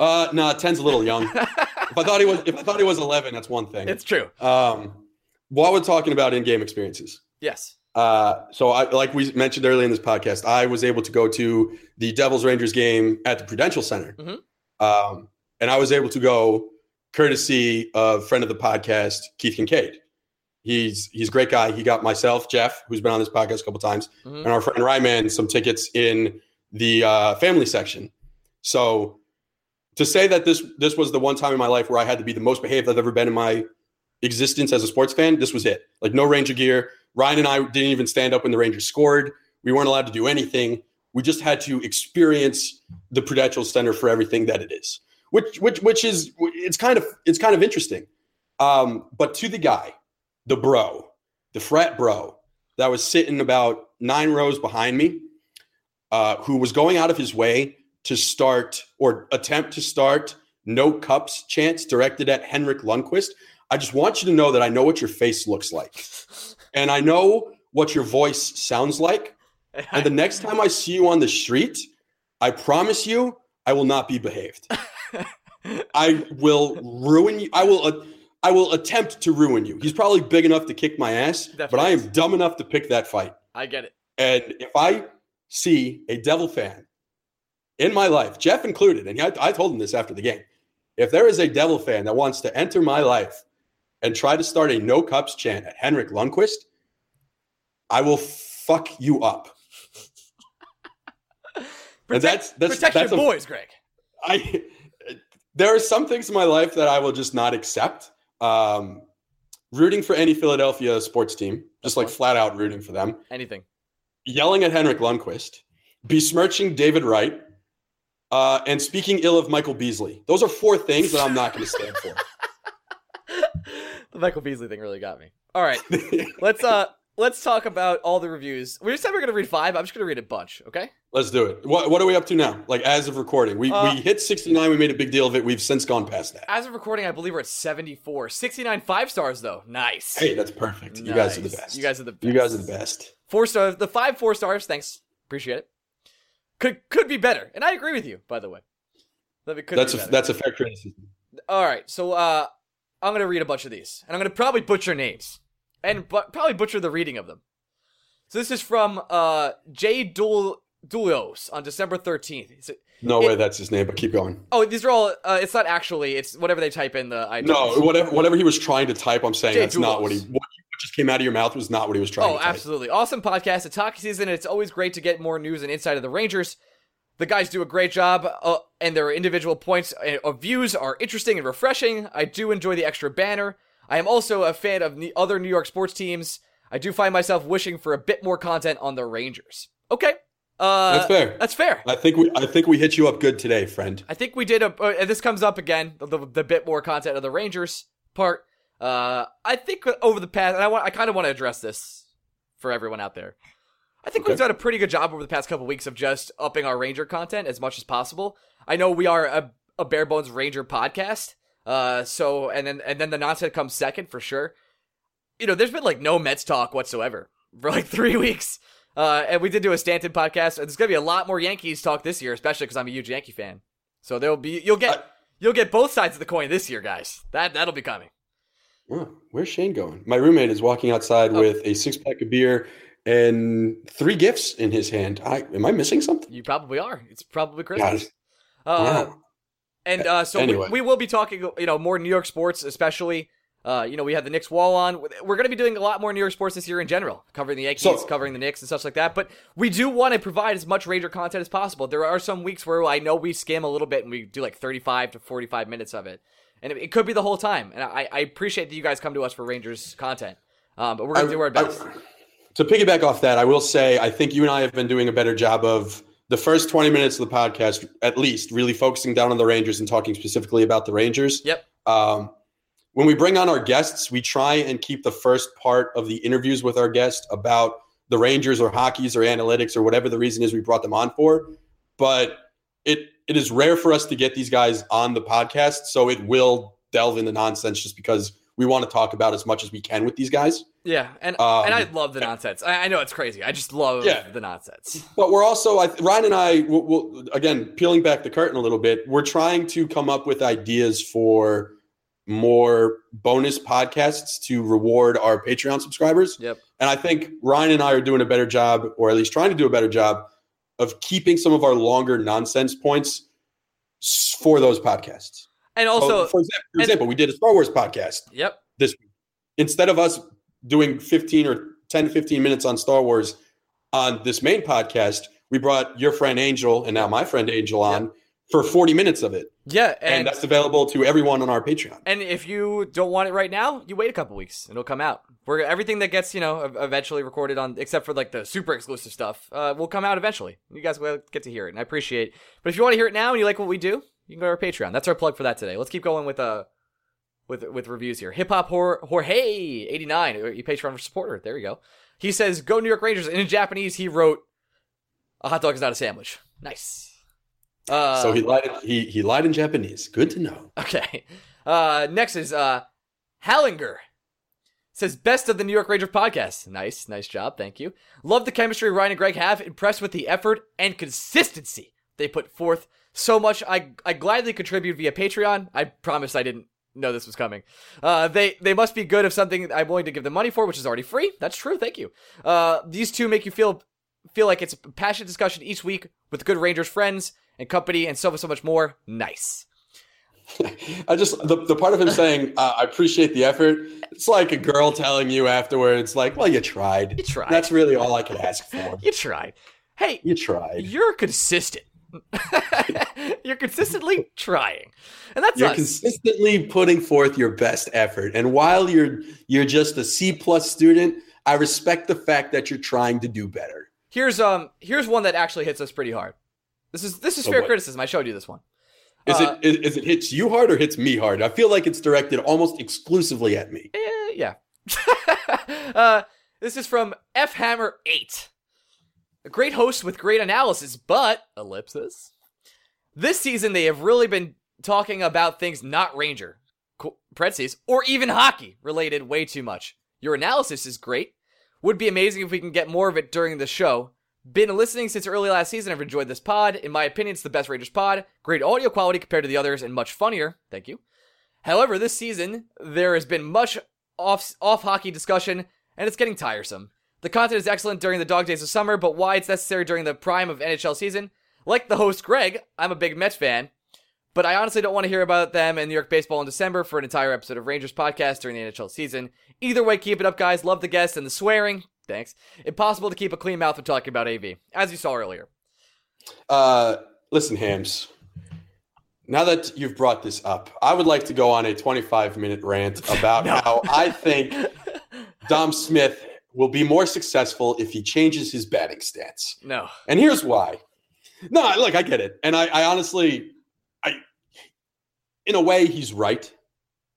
Uh, no, ten's a little young. if I thought he was, if I thought he was eleven, that's one thing. It's true. Um, while we're talking about in-game experiences, Yes. uh, so I, like we mentioned earlier in this podcast, I was able to go to the Devils Rangers game at the Prudential Center, Mhm. um, and I was able to go courtesy of friend of the podcast Keith Kinkaid. He's he's a great guy. He got myself, Jeff, who's been on this podcast a couple times, Mhm. and our friend Ryman some tickets in the uh, family section. So to say that this this was the one time in my life where I had to be the most behaved I've ever been in my existence as a sports fan, this was it. Like no Ranger gear. Ryan and I didn't even stand up when the Rangers scored. We weren't allowed to do anything. We just had to experience the Prudential Center for everything that it is, which which which is it's kind of it's kind of interesting. Um, but to the guy, the bro, the frat bro that was sitting about nine rows behind me, uh, who was going out of his way to start or attempt to start no cups chants directed at Henrik Lundqvist. I just want you to know that I know what your face looks like. And I know what your voice sounds like. And the next time I see you on the street, I promise you, I will not be behaved. I will ruin you. I will. Uh, I will attempt to ruin you. He's probably big enough to kick my ass, but I am dumb enough to pick that fight. I get it. And if I see a Devil fan in my life, Jeff included, and I, I told him this after the game, if there is a Devil fan that wants to enter my life and try to start a no cups chant at Henrik Lundqvist, I will fuck you up. and that's that's Protect that's your a- boys, Greg. I there are some things in my life that I will just not accept. Um, rooting for any Philadelphia sports team, just like flat out rooting for them. Anything. Yelling at Henrik Lundqvist, besmirching David Wright, uh, and speaking ill of Michael Beasley. Those are four things that I'm not going to stand for. The Michael Beasley thing really got me. All right. let's uh let's talk about all the reviews. We just said we are gonna read five. I'm just gonna read a bunch, okay? Let's do it. What, what are we up to now? Like as of recording, we Uh, we hit 69. We made a big deal of it. We've since gone past that. As of recording, I believe we're at 74. 69 five stars though. Nice. Hey, that's perfect. You guys are the best. You guys are the best. You guys are the best. Four stars. The five four stars. Thanks. Appreciate it. Could could be better, and I agree with you. By the way, that could That's be a that's a fair criticism. All right, so uh, I'm gonna read a bunch of these, and I'm gonna probably butcher names, and bu- probably butcher the reading of them. So this is from uh J Dul Dulios on December 13th. He's- No It- way, that's his name. But keep going. oh, these are all. Uh, it's not actually. It's whatever they type in the. iTunes. No, whatever whatever he was trying to type, I'm saying Jay that's not what he what just came out of your mouth was not what he was trying Oh, to type. absolutely. Awesome podcast. It's hockey season, and it's always great to get more news and insight of the Rangers. The guys do a great job, uh, and their individual points uh, of views are interesting and refreshing. I do enjoy the extra banner. I am also a fan of ne- other New York sports teams. I do find myself wishing for a bit more content on the Rangers. Okay. Uh, That's fair. That's fair. I think we I think we hit you up good today, friend. I think we did a. Uh, this comes up again. The, the, the bit more content of the Rangers part. Uh, I think over the past, and I want. I kind of want to address this for everyone out there. I think we've done a pretty good job over the past couple weeks of just upping our Ranger content as much as possible. I know we are a, a bare bones Ranger podcast. Uh, so and then and then the nonsense comes second for sure. You know, there's been like no Mets talk whatsoever for like three weeks. Uh, and we did do a Stanton podcast. and There's gonna be a lot more Yankees talk this year, especially because I'm a huge Yankee fan. So there'll be you'll get I- you'll get both sides of the coin this year, guys. That that'll be coming. Oh, where's Shane going? My roommate is walking outside Oh. with a six pack of beer and three gifts in his hand. I am I missing something? You probably are. It's probably Christmas. Uh, wow. And uh, so Anyway. we, we will be talking, you know, more New York sports, especially. Uh, you know, we had the Knicks wall on. We're going to be doing a lot more New York sports this year in general, covering the Yankees, So- covering the Knicks, and such like that. But we do want to provide as much Ranger content as possible. There are some weeks where I know we skim a little bit and we do like 35 to 45 minutes of it, and it, it could be the whole time. And I, I appreciate that you guys come to us for Rangers content, um, but we're going to I- do our I- best. to piggyback off that, I will say I think you and I have been doing a better job of the first 20 minutes of the podcast, at least, really focusing down on the Rangers and talking specifically about the Rangers. Yep. Um, when we bring on our guests, we try and keep the first part of the interviews with our guest about the Rangers or hockeys or analytics or whatever the reason is we brought them on for. But it it is rare for us to get these guys on the podcast, so it will delve into nonsense just because we want to talk about as much as we can with these guys. Yeah, and Um, and I love the nonsense. I, I know it's crazy. I just love Yeah. the nonsense. But we're also, I, Ryan and I, will will again, peeling back the curtain a little bit, we're trying to come up with ideas for more bonus podcasts to reward our Patreon subscribers. Yep. And I think Ryan and I are doing a better job, or at least trying to do a better job, of keeping some of our longer nonsense points for those podcasts. And also, So, for example, for and- example, we did a Star Wars podcast yep, this week. Instead of us doing 15 or 10 15 minutes on Star Wars on this main podcast, we brought your friend Angel and now my friend Angel on for 40 minutes of it. yeah, And, and that's available to everyone on our Patreon. and if you don't want it right now, you wait a couple weeks and it'll come out. We're everything that gets you know eventually recorded on, except for like the super exclusive stuff, uh, will come out eventually. You guys will get to hear it, and I appreciate. it. But if you want to hear it now and you like what we do, you can go to our Patreon. That's our plug for that today. Let's keep going with uh with with reviews here. Hip hop horror Jorge eighty nine, you Patreon supporter. There you go. He says, "Go New York Rangers." And in Japanese, he wrote, "A hot dog is not a sandwich." Nice. Uh, so he lied he he lied in Japanese. Good to know. Okay. Uh, next is uh, Hallinger. Says best of the New York Rangers podcast. Nice, nice job. Thank you. Love the chemistry Ryan and Greg have. Impressed with the effort and consistency they put forth. So much. I I gladly contribute via Patreon. I promise I didn't know this was coming. Uh, they they must be good of something I'm willing to give them money for, which is already free. That's true. Thank you. Uh, these two make you feel feel like it's a passionate discussion each week with good Rangers friends and company and so so much more. Nice. I just the, the part of him saying uh, I appreciate the effort. It's like a girl telling you afterwards, like, "Well, you tried. You tried. That's really all I could ask for. You tried. Hey, You tried. you're consistent. you're consistently trying, and that's You're us. consistently putting forth your best effort, and while you're you're just a C plus student, I respect the fact that you're trying to do better. here's um here's one that actually hits us pretty hard. This is this is fair criticism. I showed you this one. Is Uh, it is, is it hits you hard or hits me hard? I feel like it's directed almost exclusively at me. Eh, yeah. uh, this is from F Hammer Eight. A great host with great analysis, but ellipsis. This season they have really been talking about things not Ranger, parentheses, or even hockey related way too much. Your analysis is great. Would be amazing if we can get more of it during the show. Been listening since early last season. I've enjoyed this pod. In my opinion, it's the best Rangers pod. Great audio quality compared to the others, and much funnier. Thank you. However, this season there has been much off off hockey discussion, and it's getting tiresome. The content is excellent during the dog days of summer, but why it's necessary during the prime of NHL season? Like the host Greg, I'm a big Mets fan, but I honestly don't want to hear about them and New York baseball in December for an entire episode of Rangers podcast during the NHL season. Either way, keep it up, guys. Love the guests and the swearing. Thanks. Impossible to keep a clean mouth when talking about AV, as you saw earlier. Uh, listen, Hams. Now that you've brought this up, I would like to go on a 25 minute rant about No. how I think Dom Smith will be more successful if he changes his batting stance. No. And here's why. No, look, I get it. And I, I honestly, I, in a way, he's right.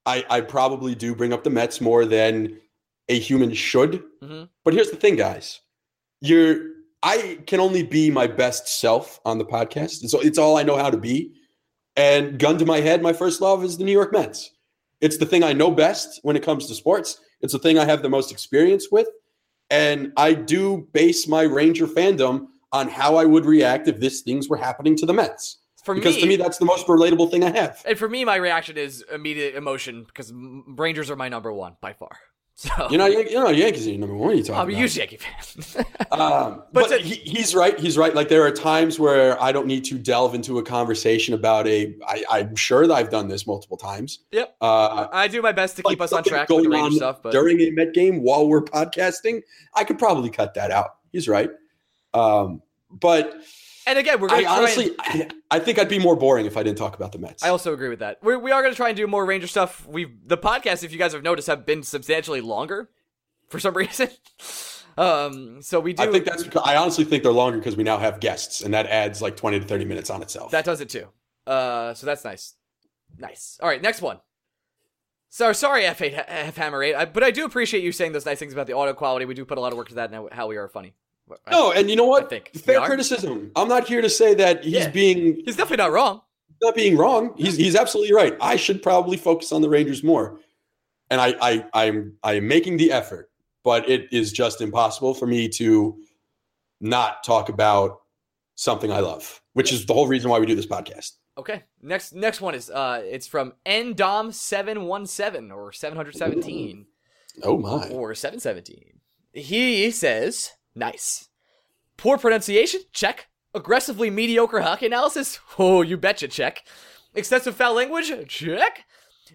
I, I probably do bring up the Mets more than a human should. Mhm. But here's the thing, guys. You're, I can only be my best self on the podcast. so it's all I know how to be. And gun to my head, my first love is the New York Mets. It's the thing I know best when it comes to sports. It's the thing I have the most experience with. And I do base my Ranger fandom on how I would react if these things were happening to the Mets. For Because me, to me, that's the most relatable thing I have. and for me, my reaction is immediate emotion because Rangers are my number one by far. So You know, you know, Yankees are your number one. You talking about? I'm a about? huge Yankee fan. Um, But but to- he, he's right. He's right. Like there are times where I don't need to delve into a conversation about a. I, I'm sure that I've done this multiple times. Yep. Uh, I do my best to like keep us on track with the going on stuff, but during a Met game while we're podcasting, I could probably cut that out. He's right. Um, but and again, we're going to honestly, and, I, I think I'd be more boring if I didn't talk about the Mets. I also agree with that. We're, we are going to try and do more Ranger stuff. We the podcast, if you guys have noticed, have been substantially longer for some reason. Um, so we do I think that's. Because, I honestly think they're longer because we now have guests, and that adds like 20 to 30 minutes on itself. that does it too. Uh, so that's nice. Nice. All right, next one. So sorry, F8 F Hammer 8, but I do appreciate you saying those nice things about the audio quality. We do put a lot of work to that and how we are funny. I- no, and you know what? I think Fair criticism. I'm not here to say that he's Yeah. being He's definitely not wrong. not being wrong. He's he's absolutely right. I should probably focus on the Rangers more, and I I I'm I am making the effort. but it is just impossible for me to not talk about something I love, which is the whole reason why we do this podcast. Okay. Next next one is uh it's from ndom717 or 717 Oh my. or 717. He says, "Nice. Poor pronunciation? Check. Aggressively mediocre hockey analysis? Oh, you betcha, check. Excessive foul language? Check.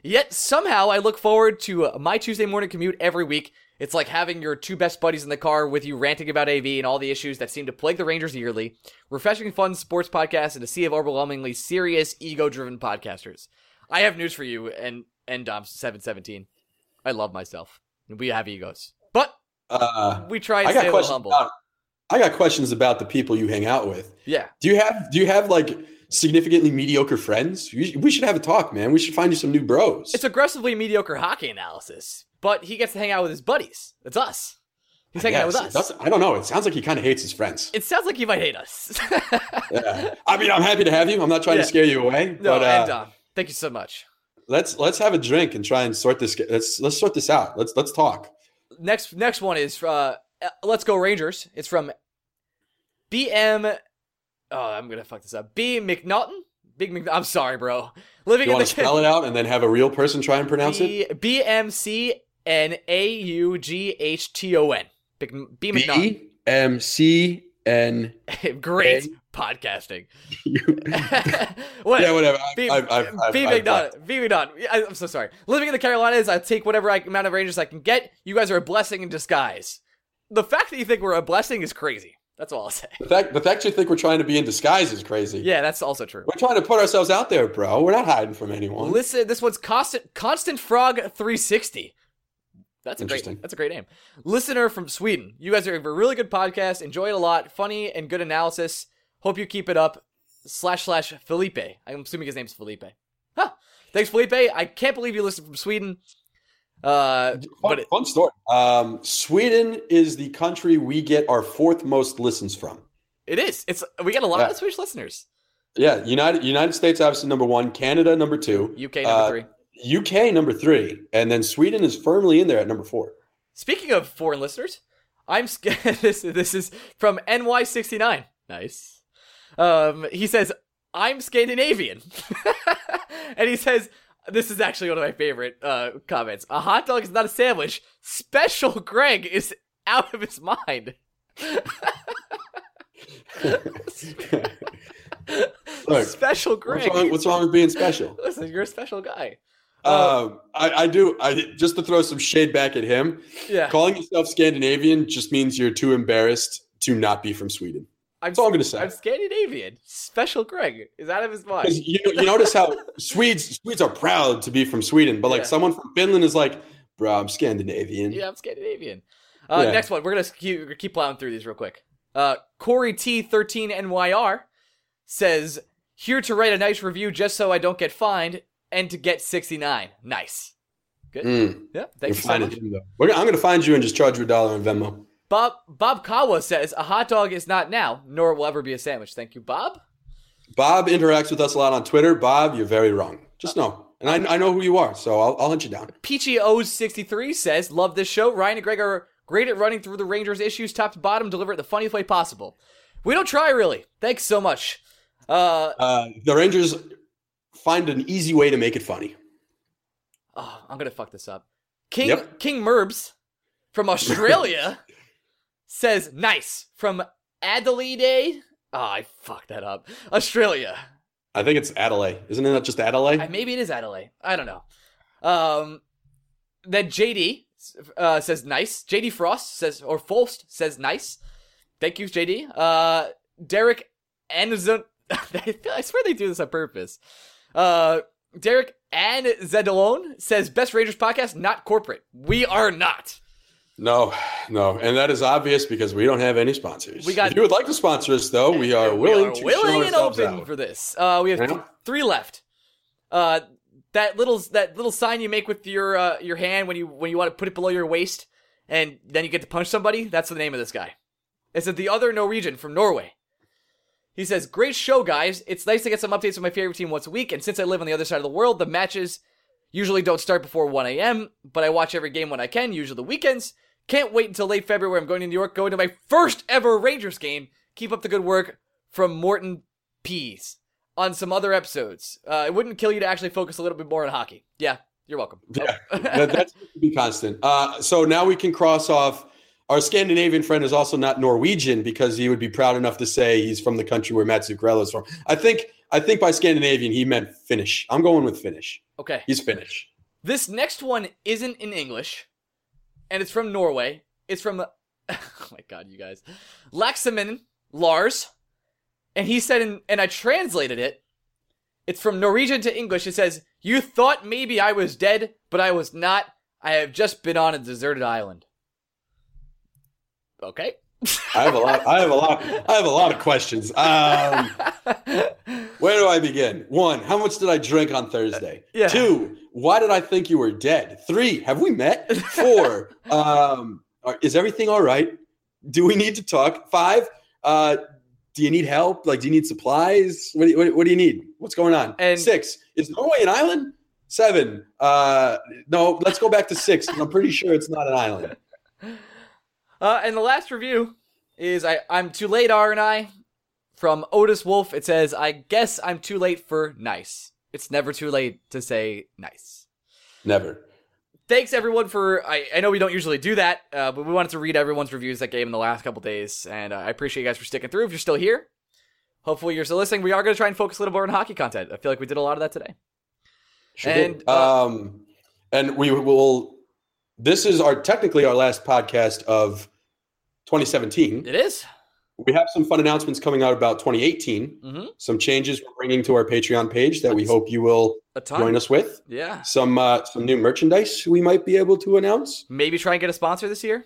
Yet somehow I look forward to uh, my Tuesday morning commute every week. It's like having your two best buddies in the car with you ranting about AV and all the issues that seem to plague the Rangers yearly. Refreshing, fun sports podcast and a sea of overwhelmingly serious, ego-driven podcasters. I have news for you and and Dom seven seventeen. I love myself. We have egos, but Uh, we try and I stay got a little questions. humble. About, I got questions about the people you hang out with. yeah, Do you have Do you have like significantly mediocre friends? We should have a talk, man. We should find you some new bros. it's aggressively mediocre hockey analysis, but he gets to hang out with his buddies. It's us. He's hanging out with us. I don't know. It sounds like he kind of hates his friends. It sounds like he might hate us. Yeah. I mean, I'm happy to have you. I'm not trying Yeah. to scare you away, no, but uh, and Dom, thank you so much. let's let's have a drink and try and sort this. Let's let's sort this out. Let's let's talk. Next, next one is uh, Let's Go Rangers. It's from BM. Oh, I'm gonna fuck this up. B McNaughton. Big Mc. I'm sorry, bro. Living You in the to spell it out and then have a real person try and pronounce it? B M C N A U G H T O N. Big B McNaughton. B M C N. Great podcasting. Yeah, whatever. I've- McDonald. B McDonald. I'm so sorry. Living in the Carolinas, I take whatever I, amount of Rangers I can get. You guys are a blessing in disguise. The fact that you think we're a blessing is crazy. That's all I'll say. The fact, the fact you think we're trying to be in disguise is crazy. Yeah, that's also true. We're trying to put ourselves out there, bro. We're not hiding from anyone. Listen, this one's constant constant frog 360. That's a great. Interesting. That's a great name. Listener from Sweden. You guys are a really good podcast. Enjoy it a lot. Funny and good analysis. Hope you keep it up. Slash slash Felipe. I'm assuming his name's Felipe. Huh. Thanks, Felipe. I can't believe you listen from Sweden. Uh, Fun, but it, fun story. Um, Sweden is the country we get our fourth most listens from. it is. It's we got a lot Yeah. of Swedish listeners. Yeah, United United States obviously number one, Canada number two, UK number Uh, three. UK number three, and then Sweden is firmly in there at number four. Speaking of foreign listeners, I'm scared. this, this is from NY69. Nice. Um, he says, I'm Scandinavian. and he says, this is actually one of my favorite uh, comments. A hot dog is not a sandwich. Special Greg is out of his mind. Look, special what's Greg. wrong, what's wrong with being special? Listen, you're a special guy. Uh, Um, I, I do. I just to throw some shade back at him. yeah. Calling yourself Scandinavian just means you're too embarrassed to not be from Sweden. I'm, That's all I'm gonna say. I'm Scandinavian. Special Greg is out of his mind. You, you notice how Swedes Swedes are proud to be from Sweden, but like Yeah. someone from Finland is like, bro, I'm Scandinavian. Yeah, I'm Scandinavian. Uh, Yeah. Next one, we're gonna keep, keep plowing through these real quick. Uh, Corey T thirteen NYR says here to write a nice review just so I don't get fined and to get sixty nine. Nice. Good. Mm, Yeah. you're Thank you so much. him. We're I'm going to find you and just charge you a dollar on Venmo. Bob Bob Kawa says a hot dog is not now, nor will ever be a sandwich. Thank you, Bob. Bob interacts with us a lot on Twitter. Bob, you're very wrong. Just know, and I, I know who you are, so I'll, I'll hunt you down. Peachy O's sixty three says love this show. Ryan and Greg are great at running through the Rangers issues top to bottom, deliver it the funniest way possible. We don't try really. Thanks so much. Uh, Uh, the Rangers find an easy way to make it funny. Oh, I'm gonna fuck this up. King Yep. King Merbs from Australia says nice from Adelaide. Oh, I fucked that up. Australia. I think it's Adelaide, isn't it? Just Adelaide. I, maybe it is Adelaide. I don't know. Um, then JD uh, says nice. JD Frost says or Folst says nice. Thank you, JD. Uh, Derek Anzon. I swear they do this on purpose. Uh, Derek and Zedalone says best Rangers podcast, not corporate. We are not. No, no, and that is obvious because we don't have any sponsors. We got- if you would like to sponsor us, though, we are willing we to are willing and open out. for this. Uh, we have th- three left. Uh, that little that little sign you make with your uh, your hand when you when you want to put it below your waist, and then you get to punch somebody. That's the name of this guy. It's the other Norwegian from Norway. He says, "Great show, guys. It's nice to get some updates on my favorite team once a week. And since I live on the other side of the world, the matches usually don't start before 1 a.m. But I watch every game when I can, usually the weekends. Can't wait until late February. I'm going to New York, going to my first ever Rangers game. Keep up the good work from Morton Pease on some other episodes. Uh, it wouldn't kill you to actually focus a little bit more on hockey. Yeah, you're welcome. Yeah, that, that's be constant. Uh, so now we can cross off. Our Scandinavian friend is also not Norwegian because he would be proud enough to say he's from the country where Matt Zuccarello is from. I think I think by Scandinavian he meant Finnish. I'm going with Finnish. Okay. He's Finnish. This next one isn't in English, and it's from Norway. It's from, oh my god, you guys, Laxamin Lars, and he said, in, and I translated it. It's from Norwegian to English. It says, "You thought maybe I was dead, but I was not. I have just been on a deserted island." Okay. I have a lot. I have a lot. I have a lot of questions. Um, where do I begin? One, how much did I drink on Thursday? Yeah. Two, why did I think you were dead? Three, have we met? Four, um, are- is everything all right? Do we need to talk? Five, uh, do you need help? Like, do you need supplies? What do you, what, what do you need? What's going on? And- Six, is Norway an island? Seven, uh, no, let's go back to six. I'm pretty sure it's not an island. Uh, and the last review is I, I'm too late, R and I, from Otis Wolf. It says, I guess I'm too late for nice. It's never too late to say nice. Never. Thanks everyone for. I, I know we don't usually do that, uh, but we wanted to read everyone's reviews that game in the last couple days, and uh, I appreciate you guys for sticking through. If you're still here, hopefully you're still listening. We are going to try and focus a little more on hockey content. I feel like we did a lot of that today. Sure And, did. uh, um, and we will. This is our technically our last podcast of 2017. It is. We have some fun announcements coming out about 2018. Mm-hmm. Some changes we're bringing to our Patreon page that we hope you will join us with. Yeah. Some uh, some new merchandise we might be able to announce. Maybe try and get a sponsor this year.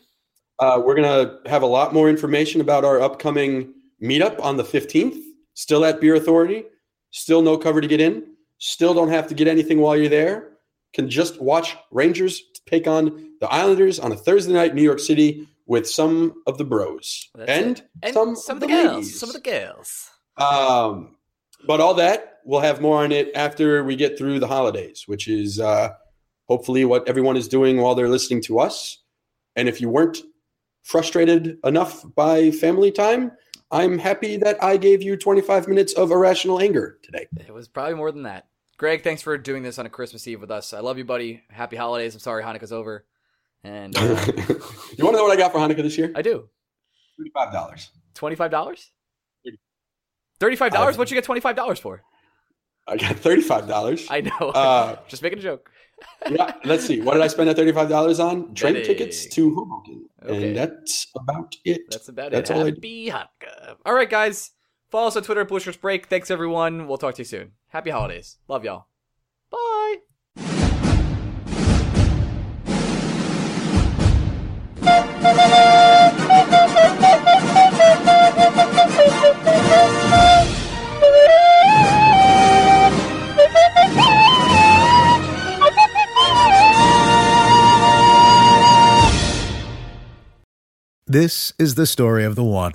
Uh, we're gonna have a lot more information about our upcoming meetup on the 15th. Still at Beer Authority. Still no cover to get in. Still don't have to get anything while you're there. Can just watch Rangers take on the Islanders on a Thursday night in New York City with some of the bros and, and some, some, of the girls. ladies. Some of the girls. Um, but all that we'll have more on it after we get through the holidays, which is uh, hopefully what everyone is doing while they're listening to us. And if you weren't frustrated enough by family time, I'm happy that I gave you 25 minutes of irrational anger today. It was probably more than that. Greg, thanks for doing this on a Christmas Eve with us. I love you, buddy. Happy holidays. I'm sorry Hanukkah's over. And uh, you want to know what I got for Hanukkah this year? I do. $35. Twenty-five dollars. Thirty-five dollars. Uh, What you get twenty-five dollars for? I got $35. I know. Uh, Just making a joke. yeah, let's see. What did I spend that $35 on? Train tickets to Hoboken. Okay. And that's about it. That's about That's it. all I Happy Hanukkah. All right, guys. Follow us on Twitter Shirts Break. Thanks, everyone. We'll talk to you soon. Happy holidays. Love y'all. Bye. This is the story of the one.